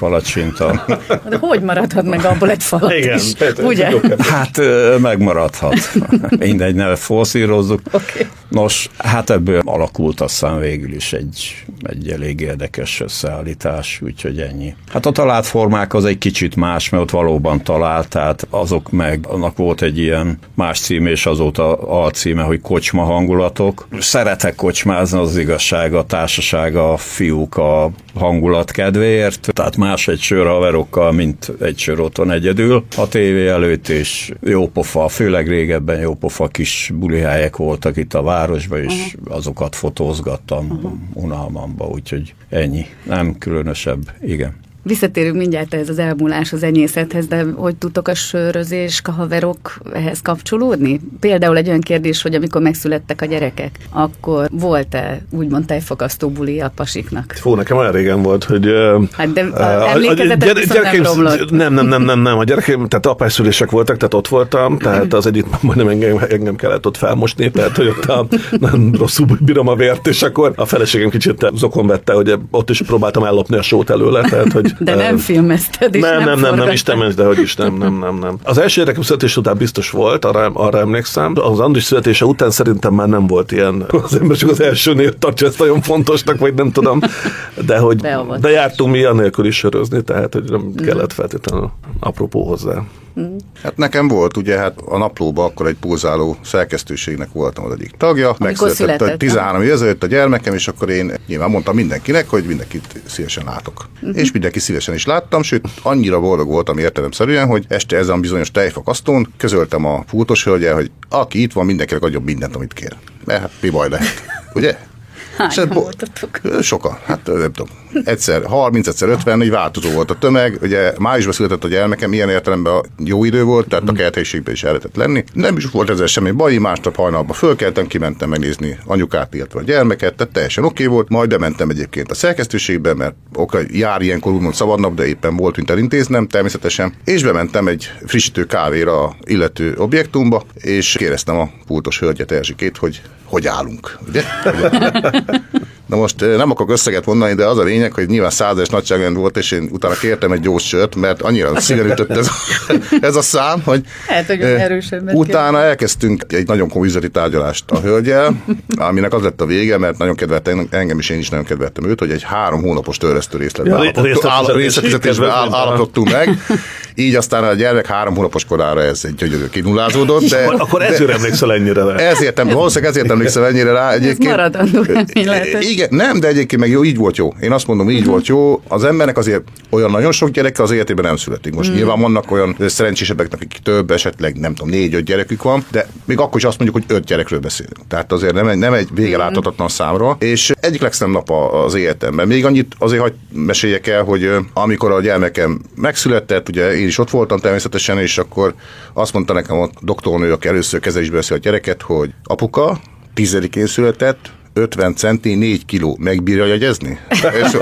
Speaker 2: a... De hogy maradhat meg abból egy falat Igen, is, ugye?
Speaker 4: Hát megmaradhat. Mindegy, ne forszírozzuk. Okay. Nos, hát ebből alakult aztán végül is egy, egy elég érdekes összeállítás, úgyhogy ennyi. Hát a talált formák az egy kicsit más, mert ott valóban talált, tehát azok meg, annak volt egy ilyen más cím, és azóta a címe, hogy kocsma hangulatok. Szeretek kocsmázni, az igazság, a társaság, a fiúk a hangulat kedvéért, tehát más egy sör haverokkal, mint egy sör otthon egyedül. A tévé előtt és jó pofa, főleg régebben jó pofa kis bulihelyek voltak itt a városban, és uh-huh. azokat fotózgattam uh-huh. unalmamba, úgyhogy ennyi. Nem különösebb, igen.
Speaker 2: Visszatérünk mindjárt ez az elmúlás az enyészethez, de hogy tudtok a sörözés, a haverok ehhez kapcsolódni? Például egy olyan kérdés, hogy amikor megszülettek a gyerekek, akkor volt-e úgymond tejfakasztó buli a pasiknak?
Speaker 3: Fú, nekem olyan régen volt, hogy...
Speaker 2: Hát de a gyere, gyerekeim,
Speaker 3: nem, nem, nem, nem, nem, a gyerekeim, tehát apászülések voltak, tehát ott voltam, tehát az egyik majdnem engem, engem kellett ott felmosni, tehát hogy ott a, nem rosszul bírom a vért, és akkor a feleségem kicsit zokon vette, hogy ott is próbáltam ellopni a sót előle, tehát hogy
Speaker 2: de nem filmezted, és
Speaker 3: nem, nem, nem, nem, nem, Isten ments, de hogy is nem, nem, nem, nem. Az első gyerekem születés után biztos volt, arra, arra emlékszem. Az Andris születése után szerintem már nem volt ilyen. Az ember csak az elsőnél tartja ezt nagyon fontosnak, vagy nem tudom. De hogy de jártunk mi anélkül is sörözni, tehát hogy nem kellett feltétlenül apropó hozzá.
Speaker 5: Hát nekem volt, ugye, hát a naplóban akkor egy pulzáló szerkesztőségnek voltam az egyik tagja, megszületett 13 év ezelőtt a gyermekem, és akkor én nyilván mondtam mindenkinek, hogy mindenkit szívesen látok. Uh-huh. És mindenki szívesen is láttam, sőt, annyira boldog voltam értelemszerűen, hogy este ezen a bizonyos tejfakasztón közöltem a fútos hölgyel, hogy aki itt van, mindenkinek adjon mindent, amit kér. Mert hát mi baj lehet, ugye?
Speaker 2: Hányan hát, voltatok?
Speaker 5: Sokan, hát nem tudom. Egyszer 30, egyszer 50, így változó volt a tömeg. Ugye májusban született a gyermekem, ilyen értelemben jó idő volt, tehát a mm. kerthelyiségben is el lehetett lenni. Nem is volt ezzel semmi baj, másnap hajnalban fölkeltem, kimentem megnézni anyukát, illetve a gyermeket, tehát teljesen oké okay volt. Majd bementem egyébként a szerkesztőségbe, mert oké, jár ilyenkor úgymond szabadnap, de éppen volt, mint elintéznem, természetesen. És bementem egy frissítő kávéra a illető objektumba, és kérdeztem a pultos hölgyet Erzsikét, hogy hogy állunk, ugye? Na most nem akarok összeget mondani, de az a lényeg, hogy nyilván százas nagyságrend volt, és én utána kértem egy gyors sört, mert annyira szíven ütött ez, ez a szám, hogy,
Speaker 2: hát, hogy erősebb
Speaker 5: utána elkezdtünk egy nagyon komoly üzleti tárgyalást a hölgyel, aminek az lett a vége, mert nagyon kedvelt engem is, én is nagyon kedveltem őt, hogy egy három hónapos törlesztő részletfizetésben állapodtunk meg. Így aztán a gyermek három hónapos korára ez egy gyönyörű kinullázódott. De,
Speaker 3: akkor ezért emlékszel ennyire rá.
Speaker 5: Ezért, valószínűleg ezért emlékszel ennyire rá.
Speaker 2: Egyébként, ez maradandó
Speaker 5: Igen, nem, de egyébként meg jó, így volt jó. Én azt mondom, így uh-huh. volt jó. Az embernek azért olyan nagyon sok gyereke az életében nem születik. Most uh-huh. nyilván vannak olyan szerencsésebbek, akik több, esetleg nem tudom, négy-öt gyerekük van, de még akkor is azt mondjuk, hogy öt gyerekről beszélünk. Tehát azért nem egy, nem egy vége láthatatlan számra. És egyik legszebb nap az életemben. Még annyit azért hogy meséljek el, hogy amikor a gyermekem megszületett, ugye én is ott voltam természetesen, és akkor azt mondta nekem a doktornő, aki először kezelésbe veszi a gyereket, hogy apuka, tizedikén született, 50 centi, 4 kiló. Megbírja jegyezni? és,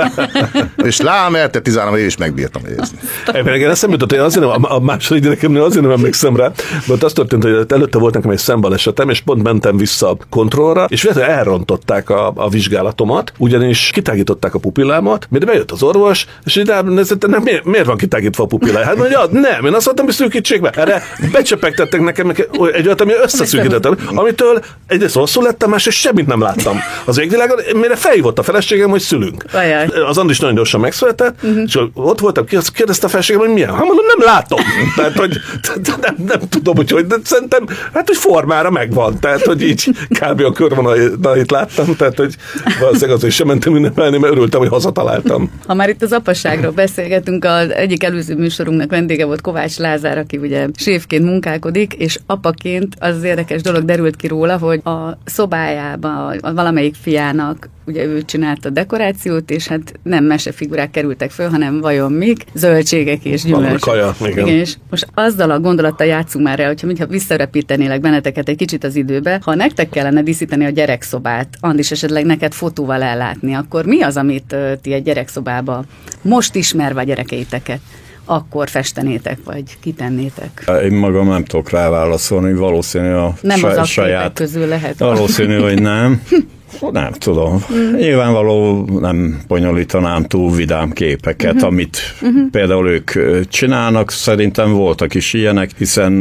Speaker 5: és lám, elte 13 év is megbírtam jegyezni.
Speaker 3: Én nem jutott, hogy azért nem, a második gyerekemnél azért nem emlékszem rá, mert az történt, hogy előtte volt nekem egy szembalesetem, és pont mentem vissza a kontrollra, és véletlenül elrontották a, a vizsgálatomat, ugyanis kitágították a pupillámat, mire bejött az orvos, és így nézett, nem, miért, miért, van kitágítva a pupillája? Hát mondja, nem, én azt mondtam, hogy szűkítsék be. Erre becsepegtettek nekem egy olyat, ami összeszűkítettem, amitől egyrészt rosszul lettem, másrészt semmit nem láttam az égvilágon, mire felhívott a feleségem, hogy szülünk.
Speaker 2: Ajaj.
Speaker 3: Az Andis nagyon gyorsan megszületett, uh-huh. és ott voltam, kérdezte a feleségem, hogy milyen. Hát mondom, nem látom. Tehát, hogy nem, nem tudom, hogy hogy, de szerintem, hát, hogy formára megvan. Tehát, hogy így kb. a körvonalait láttam, tehát, hogy valószínűleg azért sem mentem ünnepelni, mert örültem, hogy hazataláltam.
Speaker 2: Ha már itt az apasságról beszélgetünk, az egyik előző műsorunknak vendége volt Kovács Lázár, aki ugye séfként munkálkodik, és apaként az, az érdekes dolog derült ki róla, hogy a szobájába, a valamelyik fiának, ugye ő csinálta a dekorációt, és hát nem mesefigurák kerültek föl, hanem vajon mik, zöldségek és gyümölcsök.
Speaker 3: Igen. igen.
Speaker 2: És most azzal a gondolattal játszunk már el, hogyha mintha visszarepítenélek benneteket egy kicsit az időbe, ha nektek kellene díszíteni a gyerekszobát, Andis esetleg neked fotóval ellátni, akkor mi az, amit ti egy gyerekszobába most ismerve a gyerekeiteket akkor festenétek, vagy kitennétek?
Speaker 4: Én magam nem tudok rá válaszolni, valószínű a
Speaker 2: nem saj, az saját közül lehet.
Speaker 4: Valószínű, hogy nem. Nem tudom. Mm. Nyilvánvaló nem bonyolítanám túl vidám képeket, mm-hmm. amit mm-hmm. például ők csinálnak. Szerintem voltak is ilyenek, hiszen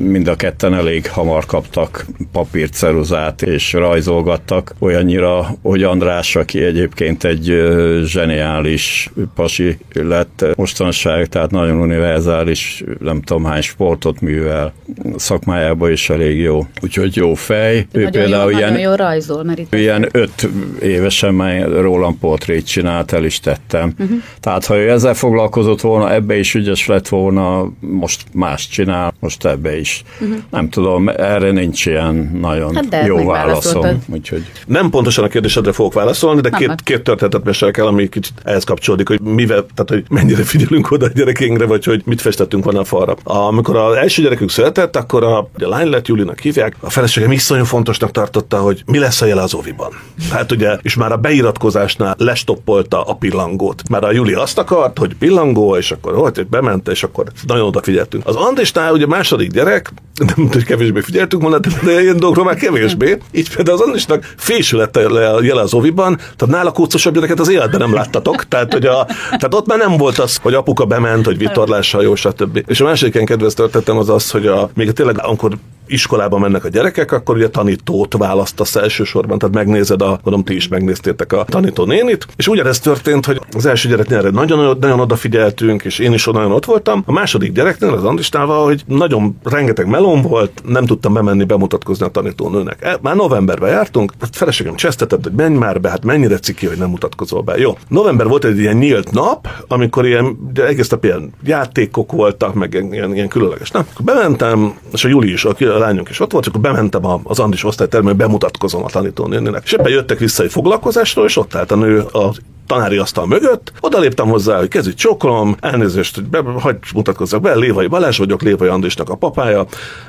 Speaker 4: mind a ketten elég hamar kaptak papírt, ceruzát és rajzolgattak. Olyannyira, hogy András, aki egyébként egy zseniális pasi lett mostanság, tehát nagyon univerzális, nem tudom hány sportot művel, szakmájában is elég jó. Úgyhogy jó fej.
Speaker 2: Ő nagyon például jó, ilyen, nagyon jó rajzol, mert itt
Speaker 4: ilyen öt évesen már rólam portrét csinált, el is tettem. Uh-huh. Tehát ha ő ezzel foglalkozott volna, ebbe is ügyes lett volna, most más csinál, most ebbe is. Uh-huh. Nem tudom, erre nincs ilyen nagyon hát jó válaszom. Úgyhogy...
Speaker 3: Nem pontosan a kérdésedre fogok válaszolni, de két, két történetet mesélek el, ami kicsit ehhez kapcsolódik, hogy mivel, tehát hogy mennyire figyelünk oda a gyerekénkre, vagy hogy mit festettünk volna a falra. Amikor az első gyerekünk született, akkor a, a lány lett Julinak hívják, a feleségem iszonyú fontosnak tartotta, hogy mi lesz a jele az óviban. Hát ugye, és már a beiratkozásnál lestoppolta a pillangót. Már a Juli azt akart, hogy pillangó, és akkor hogy bement, és akkor nagyon odafigyeltünk. Az Andrisnál ugye második gyerek, nem hogy kevésbé figyeltünk volna, de ilyen dolgokról már kevésbé. Így például az Andrisnak fésülete a jele az oviban, tehát nála kócosabb gyereket az életben nem láttatok. Tehát, hogy a, tehát ott már nem volt az, hogy apuka bement, hogy vitorlással jó, stb. És a ilyen kedves történetem az az, hogy a, még tényleg, amikor iskolába mennek a gyerekek, akkor ugye tanítót választasz elsősorban, tehát megnézed a, mondom, ti is megnéztétek a tanító nénit, és ugyanez történt, hogy az első gyereknél nagyon, nagyon odafigyeltünk, és én is nagyon ott voltam. A második gyereknél, az Andristával, hogy nagyon rengeteg melón volt, nem tudtam bemenni bemutatkozni a tanítónőnek. E, már novemberben jártunk, a feleségem csesztetett, hogy menj már be, hát mennyire ciki, hogy nem mutatkozol be. Jó. November volt egy ilyen nyílt nap, amikor ilyen, de egész nap ilyen játékok voltak, meg ilyen, ilyen különleges. Akkor bementem, és a Juli is, a lányunk is ott volt, akkor bementem az Andis osztálytermbe, bemutatkozom a tanítónőnek. És ebben jöttek vissza egy foglalkozásról, és ott állt a nő a tanári asztal mögött, oda léptem hozzá, hogy kezit csokolom, elnézést, hogy be, hagyj mutatkozzak be, Lévai Balázs vagyok, Lévai Andrisnak a papája,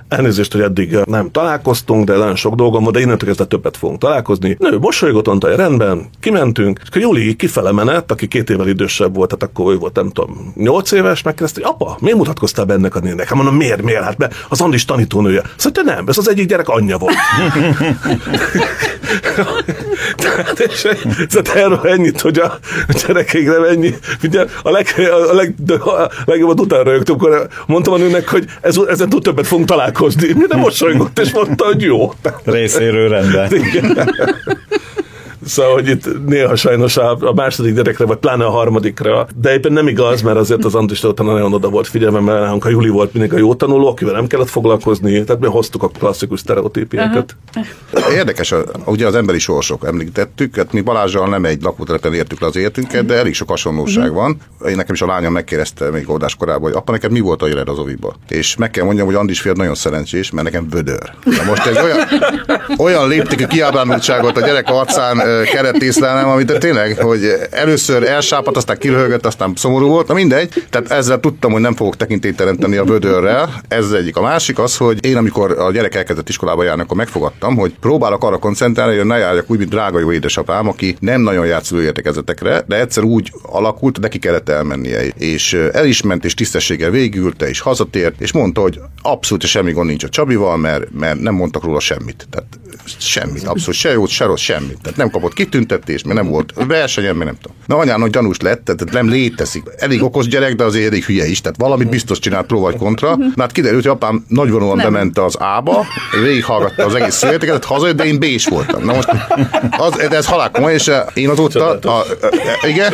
Speaker 3: elnézést, hogy eddig nem találkoztunk, de nagyon sok dolgom volt, de innentől kezdve többet fogunk találkozni. Nő mosolygott, mondta, hogy rendben, kimentünk, és akkor Juli kifele menett, aki két évvel idősebb volt, tehát akkor ő volt, nem tudom, nyolc éves, megkérdezte, hogy apa, miért mutatkoztál be ennek a nének? Hát mondom, miért, miért? Hát be, az Andis tanítónője. Szóval nem, ez az egyik gyerek anyja volt. Tehát, és, tehát erről ennyit, hogy a gyerekeikre ennyi. Ugye a, leg, a, leg, a legjobbat utána rögtön, akkor mondtam a nőnek, hogy ez, ezen túl többet fogunk találkozni. Nem mosolygott, és mondta, hogy jó.
Speaker 4: Részéről rendben.
Speaker 3: Szóval, hogy itt néha sajnos a, a második gyerekre, vagy pláne a harmadikra, de éppen nem igaz, mert azért az Antis utána nagyon oda volt figyelme, mert nálunk a Juli volt mindig a jó tanuló, akivel nem kellett foglalkozni, tehát mi hoztuk a klasszikus sztereotípiákat.
Speaker 5: Uh-huh. Érdekes, ugye az emberi sorsok említettük, hát mi Balázsral nem egy lakótelepen értük le az értünket, de elég sok hasonlóság van. Én nekem is a lányom megkérdezte még oldás korában, hogy apa, neked mi volt a jeled az oviba? És meg kell mondjam, hogy Andis fiad nagyon szerencsés, mert nekem vödör. Na most egy olyan, olyan léptékű kiábrándultságot a gyerek arcán keretészlelem, amit tényleg, hogy először elsápadt, aztán kiröhögött, aztán szomorú volt, na mindegy. Tehát ezzel tudtam, hogy nem fogok tekintélyt teremteni a vödörrel. Ez az egyik. A másik az, hogy én amikor a gyerek elkezdett iskolába járni, akkor megfogadtam, hogy próbálok arra koncentrálni, hogy ne járjak úgy, mint drága jó édesapám, aki nem nagyon járt értekezetekre, de egyszer úgy alakult, neki kellett elmennie. És el is ment, és tisztességgel végülte, és hazatért, és mondta, hogy abszolút semmi gond nincs a Csabival, mert, mert nem mondtak róla semmit. Tehát semmit, abszolút se jót, se rossz, semmit. Tehát nem kapott kitüntetést, mert nem volt versenyen, mert nem tudom. Na anyának gyanús lett, tehát nem létezik. Elég okos gyerek, de azért elég hülye is. Tehát valamit biztos csinált pró vagy kontra. Na hát kiderült, hogy apám nagyvonalúan bement az A-ba, végighallgatta az egész születeket, hazajött, de én b voltam. Na most az, de ez halál komoly, és én azóta, a, a, a, igen,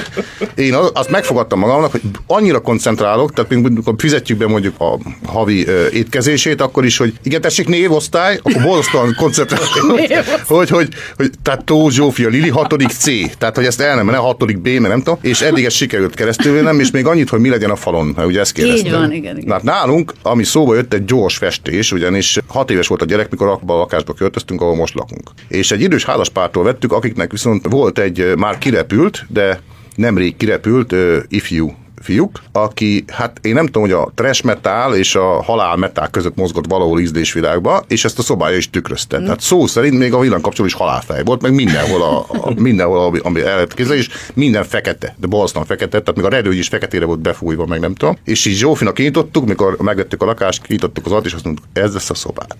Speaker 5: én az, azt megfogadtam magamnak, hogy annyira koncentrálok, tehát amikor fizetjük be mondjuk a havi uh, étkezését, akkor is, hogy igen, tessék névosztály, akkor borzasztóan koncentrálok, hogy, hogy, hogy, hogy, tehát Tó Zsófia Lili, hatodik C, tehát hogy ezt el nem, ne hatodik B, mert nem tudom, és eddig ez sikerült keresztül nem, és még annyit, hogy mi legyen a falon, mert ugye ezt kérdeztem.
Speaker 2: Így van, igen, igen.
Speaker 5: Hát nálunk, ami szóba jött, egy gyors festés, ugyanis hat éves volt a gyerek, mikor abba a lakásba költöztünk, ahol most lakunk. És egy idős házaspártól vettük, akiknek viszont volt egy már kirepült, de nemrég kirepült uh, ifjú fiúk, aki, hát én nem tudom, hogy a trash metal és a halál metal között mozgott valahol ízlésvilágba, és ezt a szobája is tükrözte. Mm. Tehát szó szerint még a villanykapcsoló is halálfej volt, meg mindenhol, a, a, mindenhol ami, ami el lehet képzelni, és minden fekete, de balsztan fekete, tehát még a redő is feketére volt befújva, meg nem tudom. És így Zsófinak kinyitottuk, mikor megvettük a lakást, kinyitottuk az és azt mondtuk, ez lesz a szobát.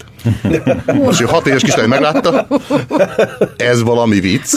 Speaker 5: és ő hat éves kislány meglátta, ez valami vicc.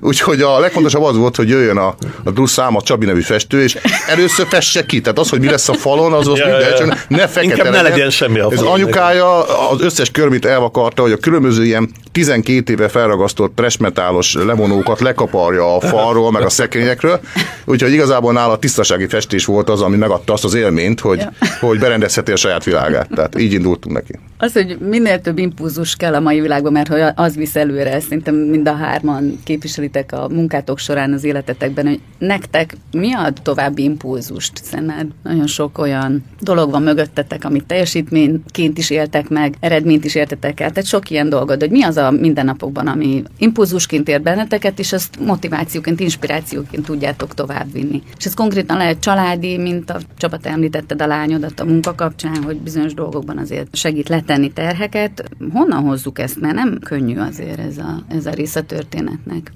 Speaker 5: úgyhogy a legfontosabb az volt, hogy jöjjön a, a Drusszám, a Csabi nevű festő, és először fesse ki. Tehát az, hogy mi lesz a falon, az az ja, mindegy, ja. ne fekete
Speaker 3: Inkább ne legyen semmi a
Speaker 5: falon. Az anyukája az összes körmit elvakarta, hogy a különböző ilyen 12 éve felragasztott presmetálos levonókat lekaparja a falról, meg a szekrényekről. Úgyhogy igazából nála tisztasági festés volt az, ami megadta azt az élményt, hogy, ja. hogy berendezheti a saját világát. Tehát így indultunk neki.
Speaker 2: Az, hogy minél több impulzus kell a mai világban, mert hogy az visz előre, szerintem mind a hárman képviselitek a munkátok során az életetekben, hogy nektek mi a további impulzust? Hiszen már nagyon sok olyan dolog van mögöttetek, amit teljesítményként is éltek meg, eredményt is értetek el, tehát sok ilyen dolgod, hogy mi az a mindennapokban, ami impulzusként ér benneteket, és azt motivációként, inspirációként tudjátok továbbvinni. És ez konkrétan lehet családi, mint a csapat említetted a lányodat a munka kapcsán, hogy bizonyos dolgokban azért segít letenni terheket. Honnan hozzuk ezt? Mert nem könnyű azért ez a, ez a része történetnek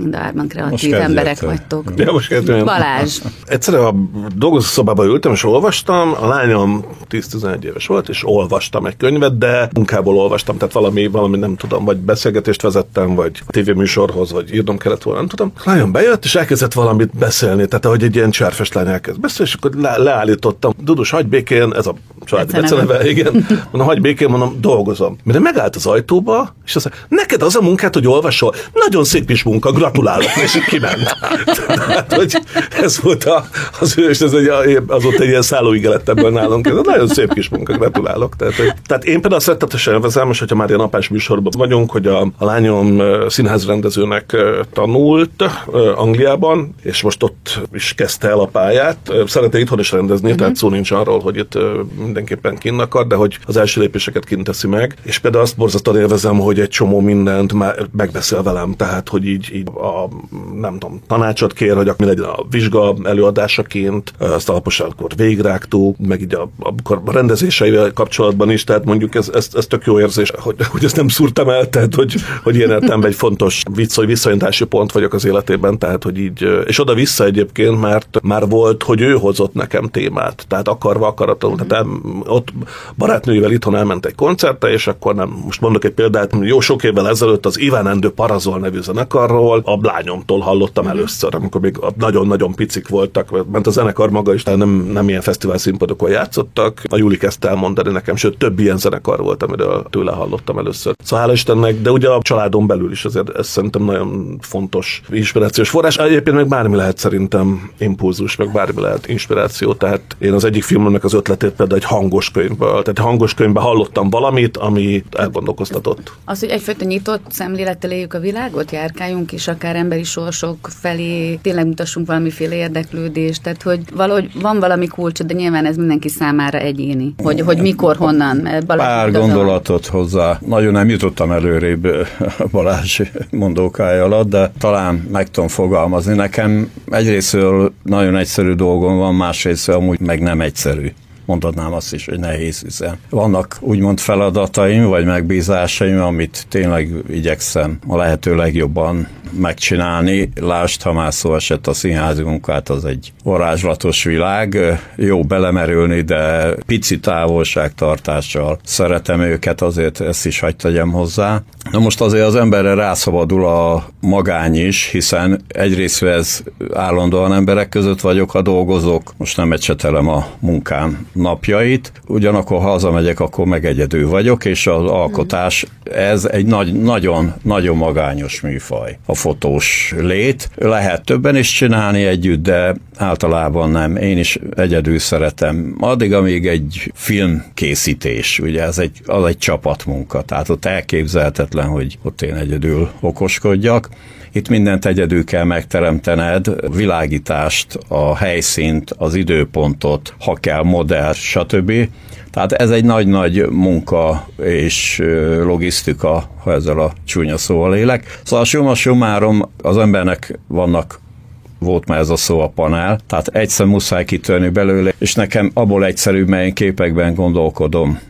Speaker 2: mind a hárman kreatív emberek vagytok.
Speaker 3: Ja, most.
Speaker 2: Balázs.
Speaker 3: Egyszer a dolgozószobában ültem, és olvastam, a lányom 10-11 éves volt, és olvastam egy könyvet, de munkából olvastam, tehát valami, valami nem tudom, vagy beszélgetést vezettem, vagy tévéműsorhoz, vagy írnom kellett volna, nem tudom. A lányom bejött, és elkezdett valamit beszélni, tehát ahogy egy ilyen csárfes lány elkezd beszélni, és akkor le, leállítottam. Dudus, hagy békén, ez a családi beceneve, igen. Mondom, hagy békén, mondom, dolgozom. Mire megállt az ajtóba, és azt mondja, neked az a munkát, hogy olvasol, nagyon szép is munka, gratulálok, és kiment. Tehát, hogy ez volt a, az ő, és ez egy, az ott egy ilyen szállóige lett ebből nálunk. Ez nagyon szép kis munka, gratulálok. Tehát, hogy, tehát én például szeretetesen vezem, most, hogyha már ilyen apás műsorban vagyunk, hogy a, a lányom színházrendezőnek tanult Angliában, és most ott is kezdte el a pályát. Szereti itthon is rendezni, uh-huh. tehát szó nincs arról, hogy itt mindenképpen kinn akar, de hogy az első lépéseket kint teszi meg. És például azt borzasztóan élvezem, hogy egy csomó mindent már megbeszél velem, tehát hogy így, így a, nem tudom, tanácsot kér, hogy mi legyen a vizsga előadásaként, azt alaposan akkor végrágtuk, meg így a, akkor a rendezéseivel kapcsolatban is, tehát mondjuk ez, ez, ez tök jó érzés, hogy, hogy ezt nem szúrtam el, tehát hogy, hogy ilyen értem egy fontos vicc, hogy visszaintási pont vagyok az életében, tehát hogy így, és oda-vissza egyébként, mert már volt, hogy ő hozott nekem témát, tehát akarva, akaratlanul, tehát ott barátnőivel itthon elment egy koncertre, és akkor nem, most mondok egy példát, jó sok évvel ezelőtt az Iván Endő Parazol nevű zenekarról a lányomtól hallottam uh-huh. először, amikor még nagyon-nagyon picik voltak, ment a zenekar maga is, nem, nem ilyen fesztivál színpadokon játszottak. A Juli kezdte elmondani nekem, sőt több ilyen zenekar volt, amiről tőle hallottam először. Szóval hála Istennek, de ugye a családon belül is azért ez szerintem nagyon fontos inspirációs forrás. Egyébként meg bármi lehet szerintem impulzus, meg bármi lehet inspiráció. Tehát én az egyik filmnek az ötletét például egy hangos könyvből, tehát hangos könyvben hallottam valamit, ami elgondolkoztatott.
Speaker 2: Az, hogy egyfajta nyitott szemlélettel éljük a világot, járkáljunk is akár emberi sorsok felé, tényleg mutassunk valamiféle érdeklődést, tehát hogy valahogy van valami kulcs, de nyilván ez mindenki számára egyéni, hogy, hogy mikor, honnan.
Speaker 4: Balázs Pár gondolatot hozzá. Nagyon nem jutottam előrébb Balázs mondókája alatt, de talán meg tudom fogalmazni. Nekem egyrésztről nagyon egyszerű dolgom van, másrészt amúgy meg nem egyszerű mondhatnám azt is, hogy nehéz, hiszen vannak úgymond feladataim, vagy megbízásaim, amit tényleg igyekszem a lehető legjobban megcsinálni. Lásd, ha már szó esett a színházi munkát, az egy varázslatos világ. Jó belemerülni, de pici távolságtartással szeretem őket, azért ezt is hagyd tegyem hozzá. Na most azért az emberre rászabadul a magány is, hiszen egyrészt ez állandóan emberek között vagyok, a dolgozók, most nem ecsetelem a munkám napjait, ugyanakkor ha hazamegyek, akkor meg egyedül vagyok, és az alkotás, ez egy nagy, nagyon, nagyon magányos műfaj. A fotós lét. Lehet többen is csinálni együtt, de általában nem. Én is egyedül szeretem. Addig, amíg egy filmkészítés, ugye ez egy, az egy csapatmunka, tehát ott elképzelhetetlen, hogy ott én egyedül okoskodjak. Itt mindent egyedül kell megteremtened, világítást, a helyszínt, az időpontot, ha kell modell, stb. Tehát ez egy nagy-nagy munka és logisztika, ha ezzel a csúnya szóval élek. Szóval summa summarum az embernek vannak volt már ez a szó a panel, tehát egyszer muszáj kitörni belőle, és nekem abból egyszerűbb, melyen képekben gondolkodom.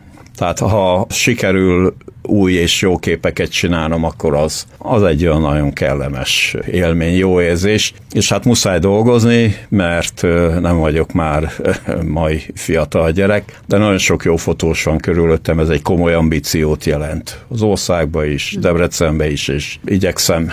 Speaker 4: Tehát ha sikerül új és jó képeket csinálnom, akkor az, az egy olyan nagyon kellemes élmény, jó érzés. És hát muszáj dolgozni, mert nem vagyok már mai fiatal gyerek, de nagyon sok jó fotós van körülöttem, ez egy komoly ambíciót jelent. Az országba is, Debrecenbe is, és igyekszem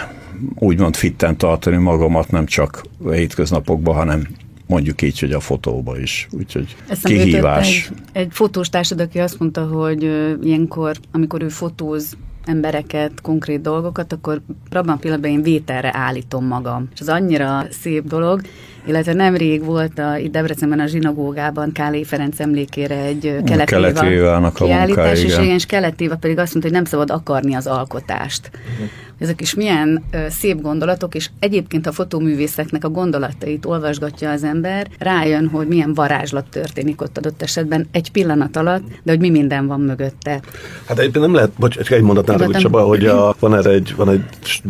Speaker 4: úgymond fitten tartani magamat, nem csak hétköznapokban, hanem mondjuk így, hogy a fotóba is. Úgyhogy Eszembe kihívás.
Speaker 2: Egy, egy fotós társad, aki azt mondta, hogy ilyenkor, amikor ő fotóz embereket, konkrét dolgokat, akkor abban a pillanatban én vételre állítom magam. És az annyira szép dolog, illetve nemrég volt a, itt Debrecenben a zsinagógában Kálé Ferenc emlékére egy
Speaker 4: Keletéva kiállítás,
Speaker 2: és igen, és Keletéva pedig azt mondta, hogy nem szabad akarni az alkotást. Uh-huh ezek is milyen ö, szép gondolatok, és egyébként a fotóművészeknek a gondolatait olvasgatja az ember, rájön, hogy milyen varázslat történik ott adott esetben egy pillanat alatt, de hogy mi minden van mögötte.
Speaker 3: Hát egyébként nem lehet, bocs, egy mondatnál hogy Csaba, hogy a, van erre egy, van egy,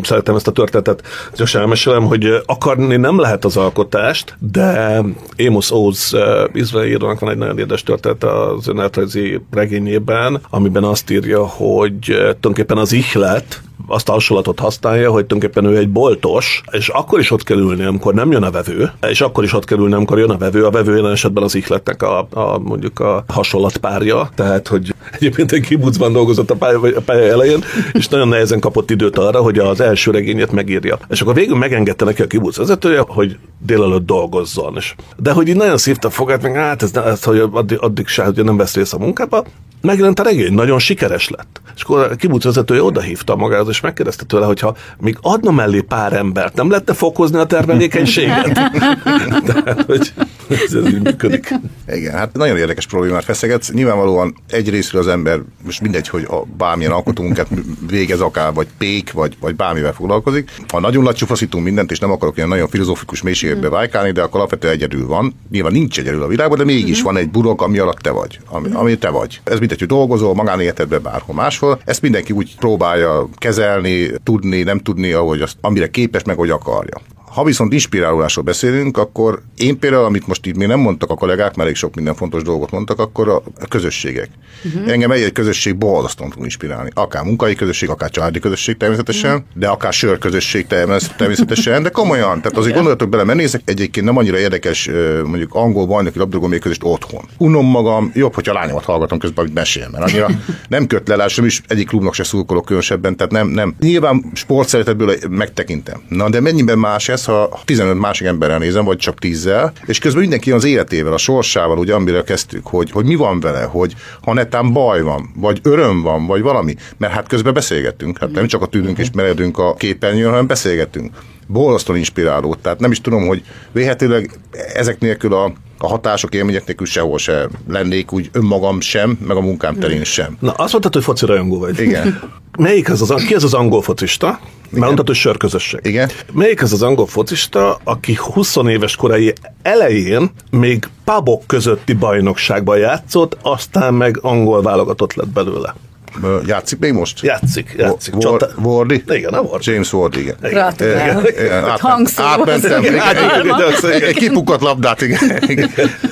Speaker 3: szeretem ezt a történetet, gyorsan elmesélem, hogy akarni nem lehet az alkotást, de Amos Oz izraeli van egy nagyon érdekes történet az önéletrajzi regényében, amiben azt írja, hogy tulajdonképpen az ihlet, azt a hasonlatot használja, hogy tulajdonképpen ő egy boltos, és akkor is ott kell ülni, amikor nem jön a vevő, és akkor is ott kell ülni, amikor jön a vevő. A vevő jelen esetben az ihletnek a, a mondjuk a hasonlatpárja, tehát hogy egyébként egy kibucban dolgozott a pálya, a pálya elején, és nagyon nehezen kapott időt arra, hogy az első regényét megírja. És akkor végül megengedte neki a kibuc vezetője, hogy délelőtt dolgozzon. És, de hogy így nagyon szívta fogát, meg hát ez, ez hogy addig, addig se, hogy nem vesz részt a munkába, megjelent a regény, nagyon sikeres lett. És akkor a kibuc vezetője odahívta magához, és megkérdezte tőle, hogyha még adna mellé pár embert, nem lette fokozni a termelékenységet? Tehát, hogy ez, ez így működik.
Speaker 5: Igen, hát nagyon érdekes problémát feszegetsz. Nyilvánvalóan egyrésztről az ember, most mindegy, hogy a bármilyen alkotómunkát végez akár, vagy pék, vagy, vagy bármivel foglalkozik. Ha nagyon nagy mindent, és nem akarok ilyen nagyon filozófikus mélységekbe vájkálni, de akkor alapvetően egyedül van. Nyilván nincs egyedül a világban, de mégis van egy burok, ami alatt te vagy. Ami, ami te vagy. Ez mindegy, hogy dolgozol, magánéletedben bárhol máshol. Ezt mindenki úgy próbálja kezelni, tudni, nem tudni, ahogy azt, amire képes, meg hogy akarja Ha viszont inspirálásról beszélünk, akkor én például, amit most itt még nem mondtak a kollégák, mert elég sok minden fontos dolgot mondtak, akkor a, a közösségek. Uh-huh. Engem egy, egy közösség borzasztóan tud inspirálni. Akár munkai közösség, akár családi közösség természetesen, uh-huh. de akár sör közösség természetesen, de komolyan. Tehát azért gondolatok bele, mert nézek egyébként nem annyira érdekes, mondjuk angol bajnoki labdarúgó mérkőzést otthon. Unom magam, jobb, hogyha lányomat hallgatom közben, hogy mesél, mert annyira nem köt le, is egyik klubnak se szurkolok különösebben, tehát nem, nem. Nyilván sportszeretetből megtekintem. Na, de mennyiben más ez, ha 15 másik emberrel nézem, vagy csak 10 és közben mindenki az életével, a sorsával, ugye, amire kezdtük, hogy, hogy mi van vele, hogy ha netán baj van, vagy öröm van, vagy valami, mert hát közben beszélgettünk, hát nem csak a tűnünk és meredünk a képernyőn, hanem beszélgetünk. Borzasztóan inspiráló, tehát nem is tudom, hogy véhetőleg ezek nélkül a a hatások, élmények nélkül sehol se lennék úgy önmagam sem, meg a munkám terén sem.
Speaker 3: Na, azt mondtad, hogy foci rajongó vagy.
Speaker 5: Igen.
Speaker 3: Melyik az, az ki az az angol focista? Igen. Már mondtad, hogy sörközösség.
Speaker 5: Igen.
Speaker 3: Melyik az az angol focista, aki 20 éves korai elején még pubok közötti bajnokságban játszott, aztán meg angol válogatott lett belőle?
Speaker 5: Játszik még most?
Speaker 3: Játszik, játszik.
Speaker 5: War, Wardy?
Speaker 3: Igen, a Wardy.
Speaker 5: James Ward, igen.
Speaker 2: Gratulálok.
Speaker 5: Átmentem. Egy kipukat labdát, igen.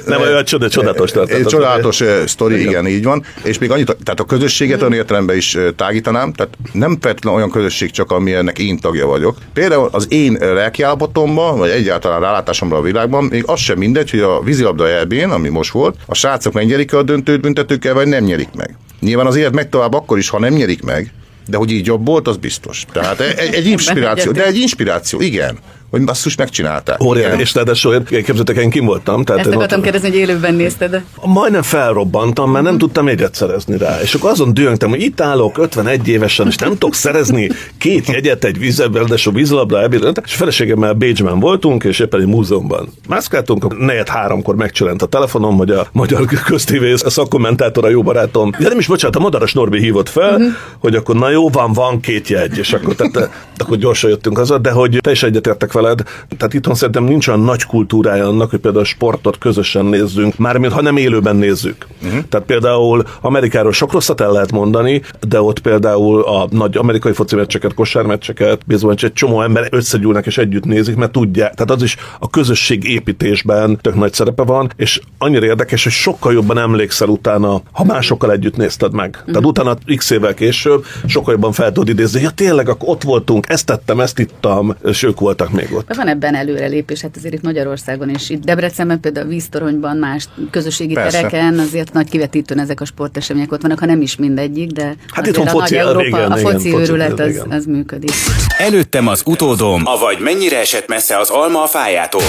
Speaker 3: Nem olyan csoda, csodálatos
Speaker 5: történet. Csodálatos sztori, igen, így van. És még annyit, tehát a közösséget olyan értelemben is tágítanám, tehát nem feltétlenül olyan közösség csak, amilyennek én tagja vagyok. Például az én lelkiállapotomban, vagy egyáltalán rálátásomra a világban, még az sem mindegy, hogy a vízilabda elbén, ami most volt, a srácok megnyerik a döntőt büntetőkkel, vagy nem nyerik meg. Nyilván az élet megy tovább akkor is, ha nem nyerik meg, de hogy így jobb volt, az biztos. Tehát egy, egy inspiráció, de egy inspiráció, igen hogy basszus megcsinálták.
Speaker 3: Óriási, és ráadásul képzeljétek, én kim voltam.
Speaker 2: Tehát Ezt akartam ott, kérdezni, hogy élőben nézted.
Speaker 3: Majdnem felrobbantam, mert nem tudtam jegyet szerezni rá. És akkor azon dühöngtem, hogy itt állok 51 évesen, és nem tudok szerezni két jegyet egy vízebben, de so vízlabda ebédre. És feleségemmel Bécsben voltunk, és éppen egy múzeumban mászkáltunk. Negyed háromkor megcsillant a telefonom, hogy a magyar köztévé szakkommentátora, jó barátom. Ja nem is bocsánat, a Madaras Norbi hívott fel, uh-huh. hogy akkor na jó, van, van két jegy, és akkor, tehát, akkor gyorsan jöttünk haza, de hogy te is egyetértek veled. Tehát itthon szerintem nincs olyan nagy kultúrája annak, hogy például a sportot közösen nézzünk, mármint ha nem élőben nézzük. Uh-huh. Tehát például Amerikáról sok rosszat el lehet mondani, de ott például a nagy amerikai foci meccseket, kosármeccseket, bizony egy csomó ember összegyűlnek és együtt nézik, mert tudják. Tehát az is a közösség építésben tök nagy szerepe van, és annyira érdekes, hogy sokkal jobban emlékszel utána, ha másokkal együtt nézted meg. Uh-huh. Tehát utána x évvel később sokkal jobban fel tudod idézni, ja tényleg, akkor ott voltunk, ezt tettem, ezt ittam, és ők voltak még ott.
Speaker 2: De van ebben előrelépés, hát azért itt Magyarországon is, itt Debrecenben például a víztoronyban, más közösségi Persze. tereken azért nagy kivetítőn ezek a sportesemények ott vannak, ha nem is mindegyik, de
Speaker 3: hát itt a foci,
Speaker 2: nagy Európa, igen, a foci
Speaker 3: igen,
Speaker 2: őrület az, az működik.
Speaker 1: Előttem az utódom, avagy mennyire esett messze az alma a fájától.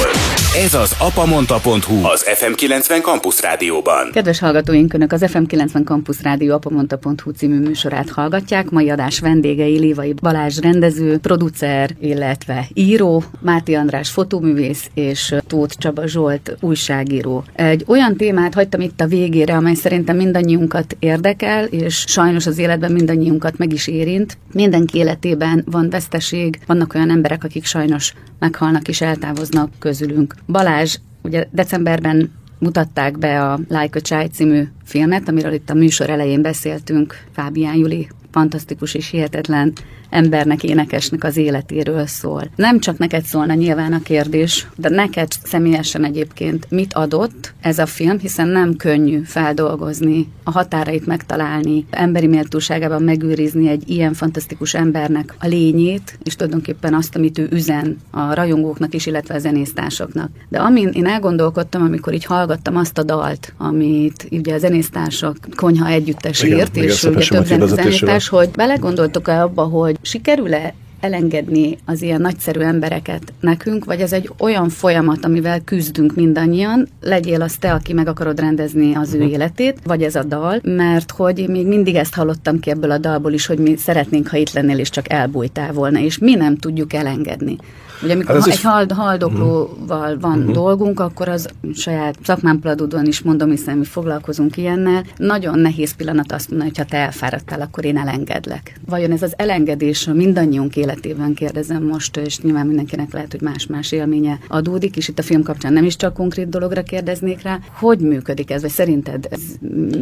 Speaker 1: Ez az apamonta.hu, az FM90 Campus Rádióban.
Speaker 2: Kedves hallgatóink, Önök az FM90 Campus Rádió apamonta.hu című műsorát hallgatják. Mai adás vendégei Lévai Balázs rendező, producer, illetve író, Máti András fotóművész és Tóth Csaba Zsolt újságíró. Egy olyan témát hagytam itt a végére, amely szerintem mindannyiunkat érdekel, és sajnos az életben mindannyiunkat meg is érint. Mindenki életében van veszteség, vannak olyan emberek, akik sajnos meghalnak és eltávoznak közülünk. Balázs, ugye decemberben mutatták be a Like a Child című filmet, amiről itt a műsor elején beszéltünk, Fábián Juli fantasztikus és hihetetlen embernek, énekesnek az életéről szól. Nem csak neked szólna nyilván a kérdés, de neked személyesen egyébként mit adott ez a film, hiszen nem könnyű feldolgozni, a határait megtalálni, emberi méltóságában megőrizni egy ilyen fantasztikus embernek a lényét, és tulajdonképpen azt, amit ő üzen a rajongóknak is, illetve a zenésztársaknak. De amin én elgondolkodtam, amikor így hallgattam azt a dalt, amit ugye a zenésztársak konyha együttes írt, igen, és igen, ugye több zenésztárs, hogy belegondoltok-e abba, hogy sikerül-e elengedni az ilyen nagyszerű embereket nekünk, vagy ez egy olyan folyamat, amivel küzdünk mindannyian, legyél az te, aki meg akarod rendezni az ő mhm. életét, vagy ez a dal, mert hogy még mindig ezt hallottam ki ebből a dalból is, hogy mi szeretnénk, ha itt lennél, és csak elbújtál volna, és mi nem tudjuk elengedni. Ugye amikor hát ha egy hald, haldoklóval uh-huh. van uh-huh. dolgunk, akkor az saját szakmám Pladudon is mondom, hiszen mi foglalkozunk ilyennel. Nagyon nehéz pillanat azt mondani, hogy ha te elfáradtál, akkor én elengedlek. Vajon ez az elengedés mindannyiunk életében kérdezem most, és nyilván mindenkinek lehet, hogy más-más élménye adódik, és itt a film kapcsán nem is csak konkrét dologra kérdeznék rá. Hogy működik ez, vagy szerinted ez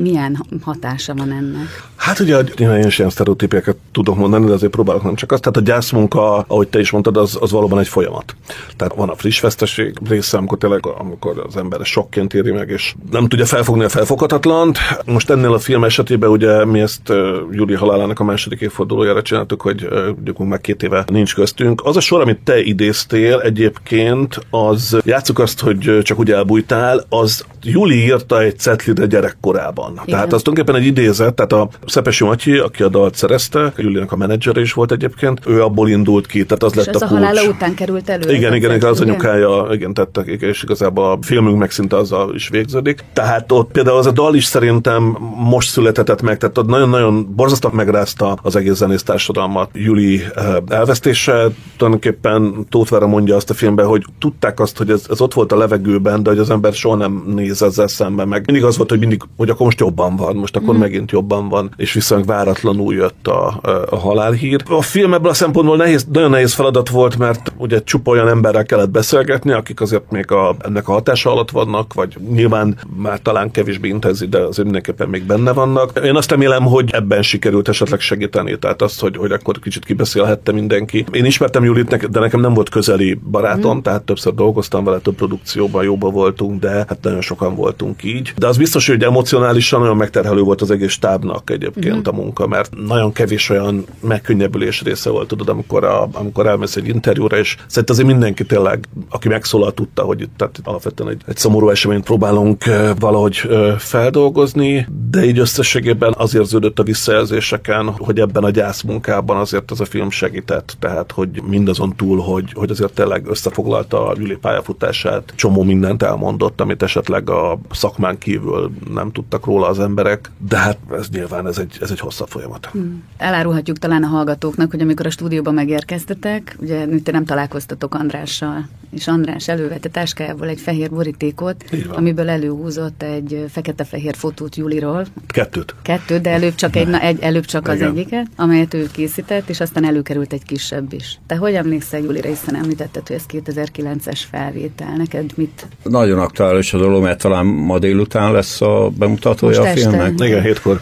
Speaker 2: milyen hatása van ennek?
Speaker 3: Hát ugye nyilván én ilyen sztereotípiákat tudok mondani, de azért próbálok nem csak azt. Tehát a gyászmunka, ahogy te is mondtad, az, az valóban egy folyamat. Tehát van a friss veszteség része, amikor tényleg, amikor az ember sokként éri meg, és nem tudja felfogni a felfoghatatlant. Most ennél a film esetében ugye mi ezt Júli halálának a második évfordulójára csináltuk, hogy uh, meg két éve nincs köztünk. Az a sor, amit te idéztél egyébként, az játsszuk azt, hogy csak úgy elbújtál, az Júli írta egy cetlire gyerekkorában. Igen. Tehát az tulajdonképpen egy idézet, tehát a Szepesi Matyi, aki a dalt szerezte, Julinak a menedzser is volt egyébként, ő abból indult ki, tehát az
Speaker 2: és
Speaker 3: lett
Speaker 2: az
Speaker 3: a,
Speaker 2: a halála után került elő.
Speaker 3: Igen, igen, igen, az anyukája, igen, tettek, és igazából a filmünk meg szinte azzal is végződik. Tehát ott például az a dal is szerintem most született meg, tehát ott nagyon-nagyon borzasztóan megrázta az egész zenész társadalmat. Juli eh, elvesztése, tulajdonképpen Tóth mondja azt a filmben, hogy tudták azt, hogy ez, ez ott volt a levegőben, de hogy az ember soha nem néz ezzel szemben meg. Mindig az volt, hogy mindig, hogy akkor most jobban van, most akkor mm. megint jobban van, és viszonylag váratlanul jött a, a halálhír. A film ebből a szempontból nehéz, nagyon nehéz feladat volt, mert ugye csupa olyan emberrel kellett beszélgetni, akik azért még a, ennek a hatása alatt vannak, vagy nyilván már talán kevésbé intenzív, de azért mindenképpen még benne vannak. Én azt remélem, hogy ebben sikerült esetleg segíteni, tehát azt, hogy, hogy akkor kicsit kibeszélhette mindenki. Én ismertem Julit, de nekem nem volt közeli barátom, mm. tehát többször dolgoztam vele, több produkcióban jóba voltunk, de hát nagyon sokan voltunk így. De az biztos, hogy emocionálisan nagyon megterhelő volt az egész stábnak egyébként mm. a munka, mert nagyon kevés olyan megkönnyebbülés része volt, tudod, amikor, a, amikor elmész egy interjúra, és szerintem azért mindenki tényleg, aki megszólalt, tudta, hogy itt tehát alapvetően egy, egy szomorú eseményt próbálunk valahogy feldolgozni, de így összességében az érződött a visszajelzéseken, hogy ebben a gyászmunkában azért ez a film segített, tehát hogy mindazon túl, hogy, hogy azért tényleg összefoglalta a Jüli pályafutását, csomó mindent elmondott, amit esetleg a szakmán kívül nem tudtak róla az emberek, de hát ez nyilván ez egy, ez egy hosszabb folyamat. Hmm.
Speaker 2: Elárulhatjuk talán a hallgatóknak, hogy amikor a stúdióba megérkeztetek, ugye te nem találkoztatok Andrással, és András elővette táskájából egy fehér borítékot, amiből előhúzott egy fekete-fehér fotót Juliról.
Speaker 3: Kettőt.
Speaker 2: Kettőt, de előbb csak, egy, na, egy, előbb csak az egyiket, amelyet ő készített, és aztán előkerült egy kisebb is. Te hogy emlékszel Julira, hiszen említetted, hogy ez 2009-es felvétel. Neked mit?
Speaker 4: Nagyon aktuális a dolog, mert talán ma délután lesz a bemutatója Most a filmnek.
Speaker 3: Igen, hétkor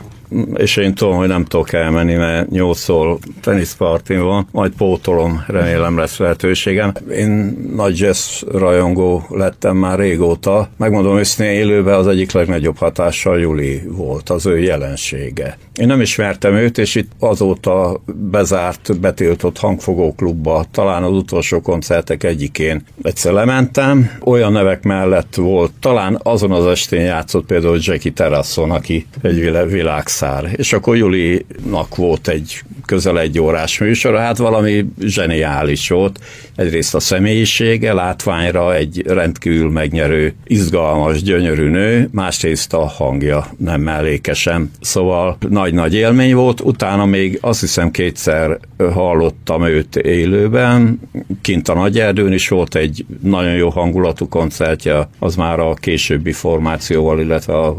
Speaker 4: és én tudom, hogy nem tudok elmenni, mert nyolcszor teniszpartin van, majd pótolom, remélem lesz lehetőségem. Én nagy jazz rajongó lettem már régóta. Megmondom őszintén, élőben az egyik legnagyobb hatással Juli volt, az ő jelensége. Én nem ismertem őt, és itt azóta bezárt, betiltott hangfogóklubba, talán az utolsó koncertek egyikén egyszer lementem. Olyan nevek mellett volt, talán azon az estén játszott például Jackie Terrasson, aki egy világszár. És akkor Julinak volt egy közel egy órás műsor, hát valami zseniális volt. Egyrészt a személyisége, látványra egy rendkívül megnyerő, izgalmas, gyönyörű nő, másrészt a hangja nem mellékesen. Szóval nagy-nagy élmény volt, utána még azt hiszem kétszer hallottam őt élőben, kint a Nagyerdőn is volt egy nagyon jó hangulatú koncertje, az már a későbbi formációval, illetve a...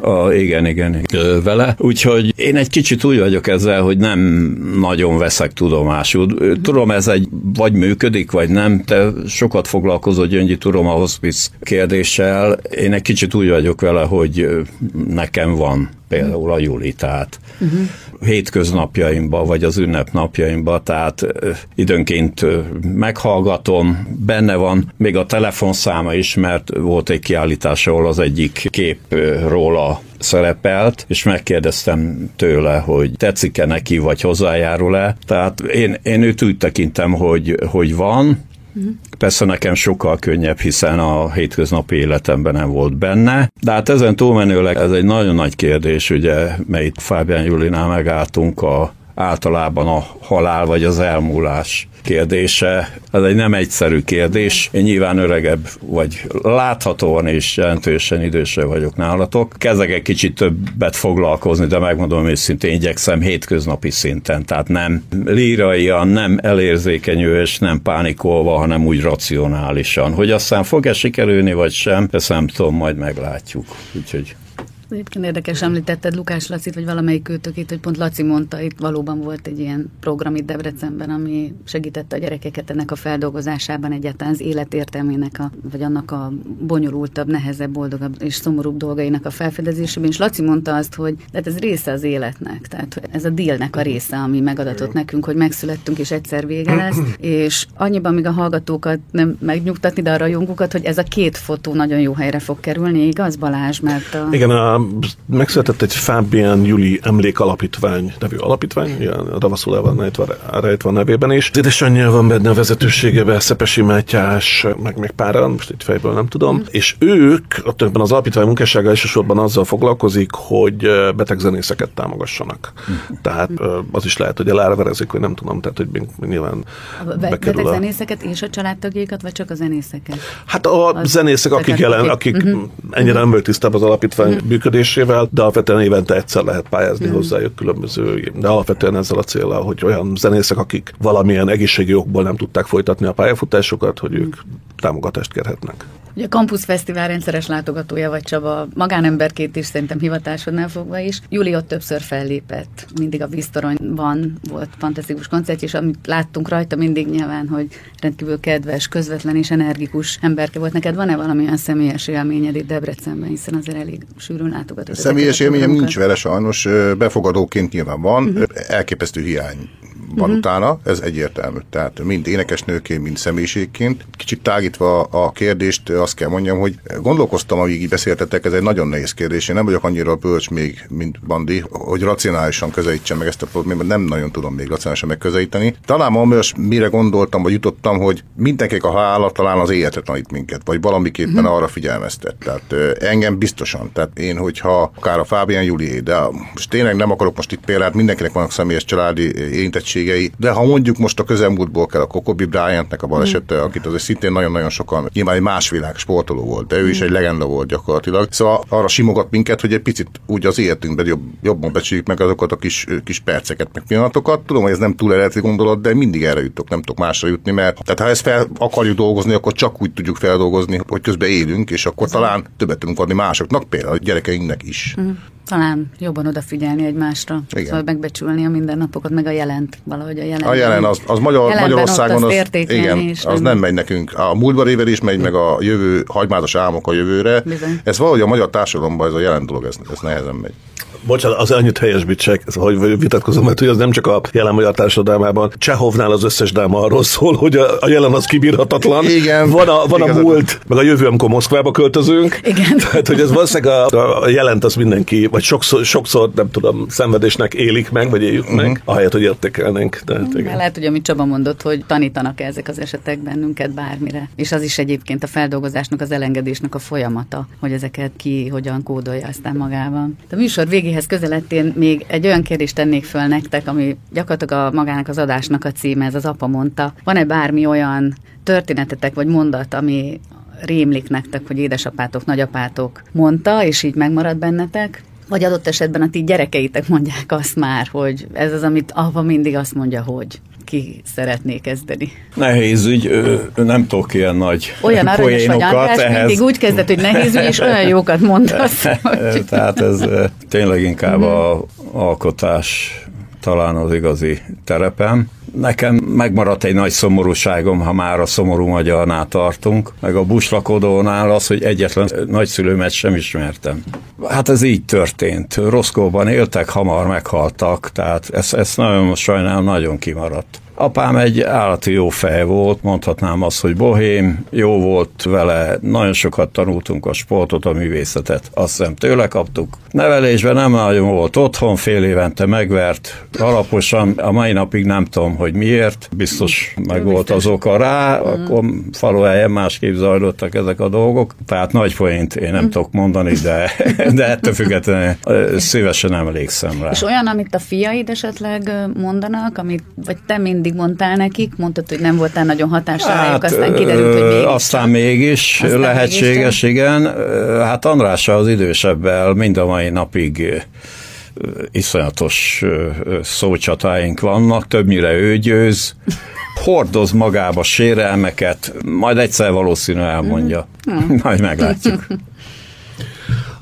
Speaker 4: A, igen, igen, vele. Úgyhogy én egy kicsit úgy vagyok ezzel, hogy nem nagyon veszek tudomásul. Tudom, ez egy vagy működik, vagy nem. Te sokat foglalkozol, Gyöngyi, tudom a hospice kérdéssel. Én egy kicsit úgy vagyok vele, hogy nekem van például a Juli, tehát uh-huh. hétköznapjaimba, vagy az ünnepnapjaimba, tehát időnként meghallgatom, benne van még a telefonszáma is, mert volt egy kiállítás, ahol az egyik kép róla szerepelt, és megkérdeztem tőle, hogy tetszik-e neki, vagy hozzájárul-e. Tehát én, én őt úgy tekintem, hogy, hogy van. Persze nekem sokkal könnyebb, hiszen a hétköznapi életemben nem volt benne, de hát ezen túlmenőleg ez egy nagyon nagy kérdés, ugye, melyik Fábián Julinál megálltunk a általában a halál vagy az elmúlás kérdése. Ez egy nem egyszerű kérdés. Én nyilván öregebb, vagy láthatóan és jelentősen idősebb vagyok nálatok. Kezdek egy kicsit többet foglalkozni, de megmondom őszintén, igyekszem hétköznapi szinten, tehát nem líraian, nem elérzékenyő és nem pánikolva, hanem úgy racionálisan. Hogy aztán fog-e sikerülni, vagy sem, ezt nem tudom, majd meglátjuk. Úgyhogy
Speaker 2: Egyébként érdekes említetted Lukás Lacit, vagy valamelyik őtökét, hogy pont Laci mondta, itt valóban volt egy ilyen program itt Debrecenben, ami segítette a gyerekeket ennek a feldolgozásában egyáltalán az életértelmének, a, vagy annak a bonyolultabb, nehezebb, boldogabb és szomorúbb dolgainak a felfedezésében. És Laci mondta azt, hogy hát ez része az életnek, tehát ez a dílnek a része, ami megadatott nekünk, hogy megszülettünk és egyszer vége lesz, és annyiban még a hallgatókat nem megnyugtatni, de a rajongókat, hogy ez a két fotó nagyon jó helyre fog kerülni, igaz Balázs? Mert a...
Speaker 3: Igen, a, megszületett egy Fábián Juli Emlék Alapítvány nevű alapítvány, ilyen Ravaszul van rejtve, nevében is. Az édesanyja van benne a vezetőségében, Szepesi Mátyás, meg még páran, most itt fejből nem tudom, mm. és ők, ott ebben az alapítvány munkássága elsősorban azzal foglalkozik, hogy betegzenészeket támogassanak. Mm. Tehát az is lehet, hogy elárverezik, hogy nem tudom, tehát hogy nyilván
Speaker 2: a betegzenészeket és a családtagjaikat, vagy csak a zenészeket?
Speaker 3: Hát a az zenészek, akik, jelen, akik uh-huh. ennyire nem volt tisztában az alapítvány uh-huh. Működésével, de alapvetően évente egyszer lehet pályázni uh-huh. hozzájuk különböző, de alapvetően ezzel a célral, hogy olyan zenészek, akik valamilyen egészségi okból nem tudták folytatni a pályafutásokat, hogy ők támogatást kérhetnek.
Speaker 2: Ugye a Campus Fesztivál rendszeres látogatója vagy Csaba, magánemberként is szerintem hivatásodnál fogva is. Júli ott többször fellépett, mindig a víztoronyban volt fantasztikus koncert, és amit láttunk rajta mindig nyilván, hogy rendkívül kedves, közvetlen és energikus emberke volt. Neked van-e valamilyen személyes élményed itt Debrecenben, hiszen azért elég sűrűn látogatott.
Speaker 5: Személyes élményem nincs vele sajnos, befogadóként nyilván van, uh-huh. elképesztő hiány van uh-huh. utána, ez egyértelmű. Tehát mind énekesnőként, mind személyiségként. Kicsit tágítva a kérdést, azt kell mondjam, hogy gondolkoztam, amíg így beszéltetek, ez egy nagyon nehéz kérdés. Én nem vagyok annyira bölcs még, mint Bandi, hogy racionálisan közelítsem meg ezt a problémát, nem nagyon tudom még racionálisan megközelíteni. Talán most mire gondoltam, vagy jutottam, hogy mindenkinek a halála talán az életre tanít minket, vagy valamiképpen uh-huh. arra figyelmeztet. Tehát engem biztosan. Tehát én, hogyha akár a Fábián Júlié, de most tényleg nem akarok most itt példát, mindenkinek vannak személyes családi érintettség lehetőségei, de ha mondjuk most a közelmúltból kell a Kokobi Bryantnek a balesete, mm. akit azért szintén nagyon-nagyon sokan, nyilván egy más világ sportoló volt, de ő is mm. egy legenda volt gyakorlatilag. Szóval arra simogat minket, hogy egy picit úgy az életünkben jobb, jobban becsüljük meg azokat a kis, kis perceket, meg pillanatokat. Tudom, hogy ez nem túl eredeti gondolat, de mindig erre jutok, nem tudok másra jutni, mert tehát ha ezt fel akarjuk dolgozni, akkor csak úgy tudjuk feldolgozni, hogy közben élünk, és akkor talán többet tudunk adni másoknak, például a gyerekeinknek is. Mm
Speaker 2: talán jobban odafigyelni egymásra, Igen. szóval megbecsülni a mindennapokat, meg a jelent, valahogy a jelent.
Speaker 5: A jelen, az, az Magyar, Magyarországon az, igen, is, az nem. megy nekünk. A múltban éver is megy, meg a jövő, hagymázas álmok a jövőre. Bizony. Ez valahogy a magyar társadalomban ez a jelent dolog, ez, ez nehezen megy.
Speaker 3: Bocsánat, az annyit helyesbítsek, hogy vitatkozom, mert hogy az nem csak a jelen magyar társadalmában. Csehovnál az összes dráma arról szól, hogy a, a jelen az kibírhatatlan.
Speaker 5: Igen.
Speaker 3: Van a, van a múlt, meg a jövő, amikor Moszkvába költözünk.
Speaker 2: Igen.
Speaker 3: Tehát, hogy ez valószínűleg a, a jelent az mindenki, vagy sokszor, sokszor, nem tudom, szenvedésnek élik meg, vagy éljük uh-huh. meg, ahelyett, hogy értékelnénk. Tehát,
Speaker 2: igen. Lehet, hogy amit Csaba mondott, hogy tanítanak ezek az esetek bennünket bármire. És az is egyébként a feldolgozásnak, az elengedésnek a folyamata, hogy ezeket ki hogyan kódolja aztán magában. A műsor végén végéhez közeledtén még egy olyan kérdést tennék föl nektek, ami gyakorlatilag a magának az adásnak a címe, ez az apa mondta. Van-e bármi olyan történetetek vagy mondat, ami rémlik nektek, hogy édesapátok, nagyapátok mondta, és így megmarad bennetek? Vagy adott esetben a ti gyerekeitek mondják azt már, hogy ez az, amit apa mindig azt mondja, hogy ki szeretné kezdeni?
Speaker 4: Nehéz ügy, ő, nem tudok ilyen nagy
Speaker 2: Olyan aranyos vagy András, ehhez... mindig úgy kezdett, hogy nehéz ügy, és olyan jókat mondasz.
Speaker 4: Hogy... Tehát ez tényleg inkább a alkotás talán az igazi terepem. Nekem megmaradt egy nagy szomorúságom, ha már a szomorú magyarnál tartunk, meg a buslakodónál az, hogy egyetlen nagyszülőmet sem ismertem. Hát ez így történt. Roszkóban éltek, hamar meghaltak, tehát ezt, ezt nagyon sajnálom, nagyon kimaradt. Apám egy állati jó fej volt, mondhatnám azt, hogy bohém, jó volt vele, nagyon sokat tanultunk a sportot, a művészetet, azt hiszem tőle kaptuk. Nevelésben nem nagyon volt otthon, fél évente megvert, alaposan, a mai napig nem tudom, hogy miért, biztos meg volt az oka rá, akkor faluhelyen másképp zajlottak ezek a dolgok, tehát nagy poént én nem mm. tudok mondani, de, de ettől függetlenül szívesen emlékszem rá.
Speaker 2: És olyan, amit a fiaid esetleg mondanak, amit, vagy te mindig mindig mondtál nekik? Mondtad, hogy nem voltál nagyon hatással hát, rájuk, aztán kiderült, hogy mégis.
Speaker 4: Aztán mégis aztán lehetséges, mégis igen. Hát Andrással az idősebbel mind a mai napig iszonyatos szócsatáink vannak, többnyire ő győz, hordoz magába sérelmeket, majd egyszer valószínű elmondja. Mm. Majd meglátjuk.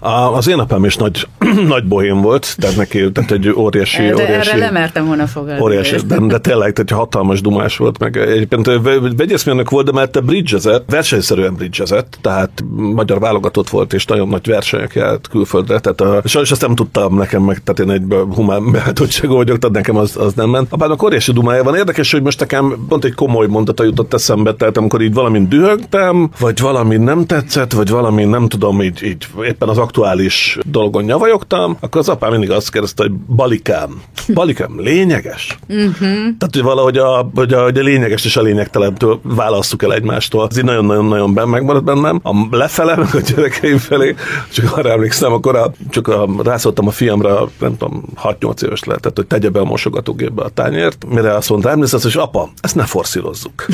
Speaker 3: A, az én apám is nagy, nagy bohém volt, tehát neki tehát egy óriási...
Speaker 2: De
Speaker 3: óriási
Speaker 2: erre nem mertem volna fogadni.
Speaker 3: Óriási, de, de tényleg, tehát hatalmas dumás volt, meg egyébként vegyészmérnök volt, de mert te bridgezett, versenyszerűen bridgezett, tehát magyar válogatott volt, és nagyon nagy versenyek járt külföldre, tehát a, sajnos azt nem tudtam nekem meg, tehát én egy humán beállítottságú vagyok, tehát nekem az, az nem ment. Apának óriási dumája van. Érdekes, hogy most nekem pont egy komoly mondata jutott eszembe, tehát amikor így valamint dühögtem, vagy valami nem tetszett, vagy valami nem tudom, így, így éppen az aktuális dolgon nyavajogtam, akkor az apám mindig azt kérdezte, hogy balikám, balikám, lényeges? Uh-huh. Tehát, hogy valahogy a, hogy a, hogy a lényeges és a lényegtelentől választjuk el egymástól. Ez így nagyon-nagyon-nagyon benn megmaradt bennem. A lefele, meg a gyerekeim felé, csak arra emlékszem, akkor a, csak a, rászóltam a fiamra, nem tudom, 6-8 éves lehetett, hogy tegye be a mosogatógépbe a tányért, mire azt mondta, emlékszel, hogy apa, ezt ne forszírozzuk.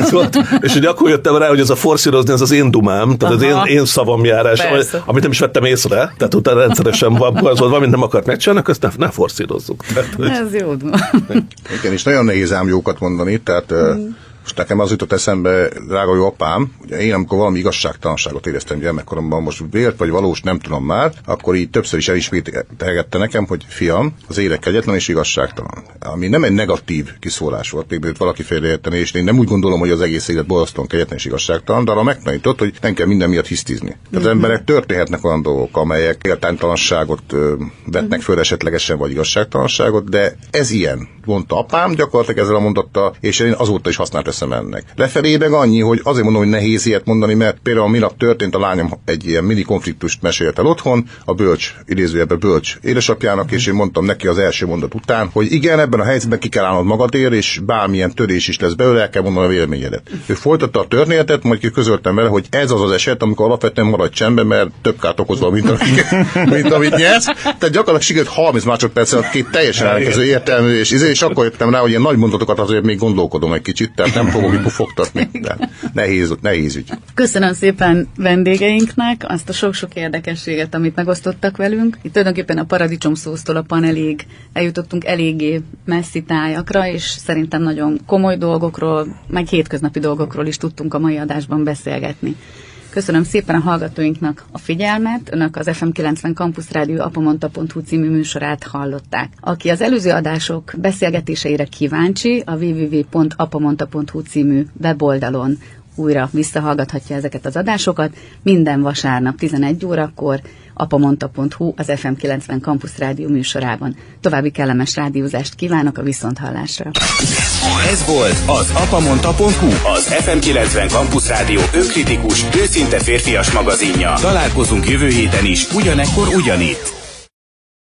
Speaker 3: és hogy akkor jöttem rá, hogy ez a forszírozni, ez az én dumám, tehát Aha. az én, én szavam járás, amit nem is vettem észre, tehát utána rendszeresen van, az volt, valamit nem akart megcsinálni, azt ne, ne forszírozzuk. Tehát,
Speaker 2: hogy... Ez jó.
Speaker 5: Igen, és nagyon nehéz ám jókat mondani, tehát mm most nekem az jutott eszembe, drága jó apám, ugye én amikor valami igazságtalanságot éreztem gyermekkoromban, most vért vagy valós, nem tudom már, akkor így többször is elismételgette nekem, hogy fiam, az élet kegyetlen és igazságtalan. Ami nem egy negatív kiszólás volt, még valaki félreérteni, és én nem úgy gondolom, hogy az egész élet borzasztóan kegyetlen és igazságtalan, de arra megtanított, hogy nem kell minden miatt hisztizni. Tehát az mhm. emberek történhetnek olyan dolgok, amelyek értelmtalanságot vetnek föl esetlegesen, vagy igazságtalanságot, de ez ilyen, mondta apám gyakorlatilag ezzel a mondatta, és én azóta is használtam teszem ennek. Lefelé meg annyi, hogy azért mondom, hogy nehéz ilyet mondani, mert például minap történt, a lányom egy ilyen mini konfliktust mesélt el otthon, a bölcs, idézőjelben bölcs édesapjának, és én mondtam neki az első mondat után, hogy igen, ebben a helyzetben ki kell állnod magadért, és bármilyen törés is lesz belőle, el kell mondani a véleményedet. Ő folytatta a történetet, majd közöltem vele, hogy ez az az eset, amikor alapvetően maradj csendben, mert több kárt okozva, mint, amit, mint amit nyersz. Tehát gyakorlatilag sikerült 30 másodperc alatt két teljesen ellenkező értelmű, és, és akkor jöttem rá, hogy ilyen nagy mondatokat azért még gondolkodom egy kicsit, tehát nem fogom hipofogtatni, de nehéz, nehéz ügy.
Speaker 2: Köszönöm szépen vendégeinknek azt a sok-sok érdekességet, amit megosztottak velünk. Itt tulajdonképpen a paradicsom szósztól a panelig eljutottunk eléggé messzi tájakra, és szerintem nagyon komoly dolgokról, meg hétköznapi dolgokról is tudtunk a mai adásban beszélgetni. Köszönöm szépen a hallgatóinknak a figyelmet. Önök az FM90 Campus Rádió apamonta.hu című műsorát hallották. Aki az előző adások beszélgetéseire kíváncsi, a www.apamonta.hu című weboldalon újra visszahallgathatja ezeket az adásokat. Minden vasárnap 11 órakor apamonta.hu az FM90 Campus Rádió műsorában. További kellemes rádiózást kívánok a viszonthallásra.
Speaker 1: Ez volt az apamonta.hu, az FM90 Campus Rádió önkritikus, őszinte férfias magazinja. Találkozunk jövő héten is, ugyanekkor ugyanitt.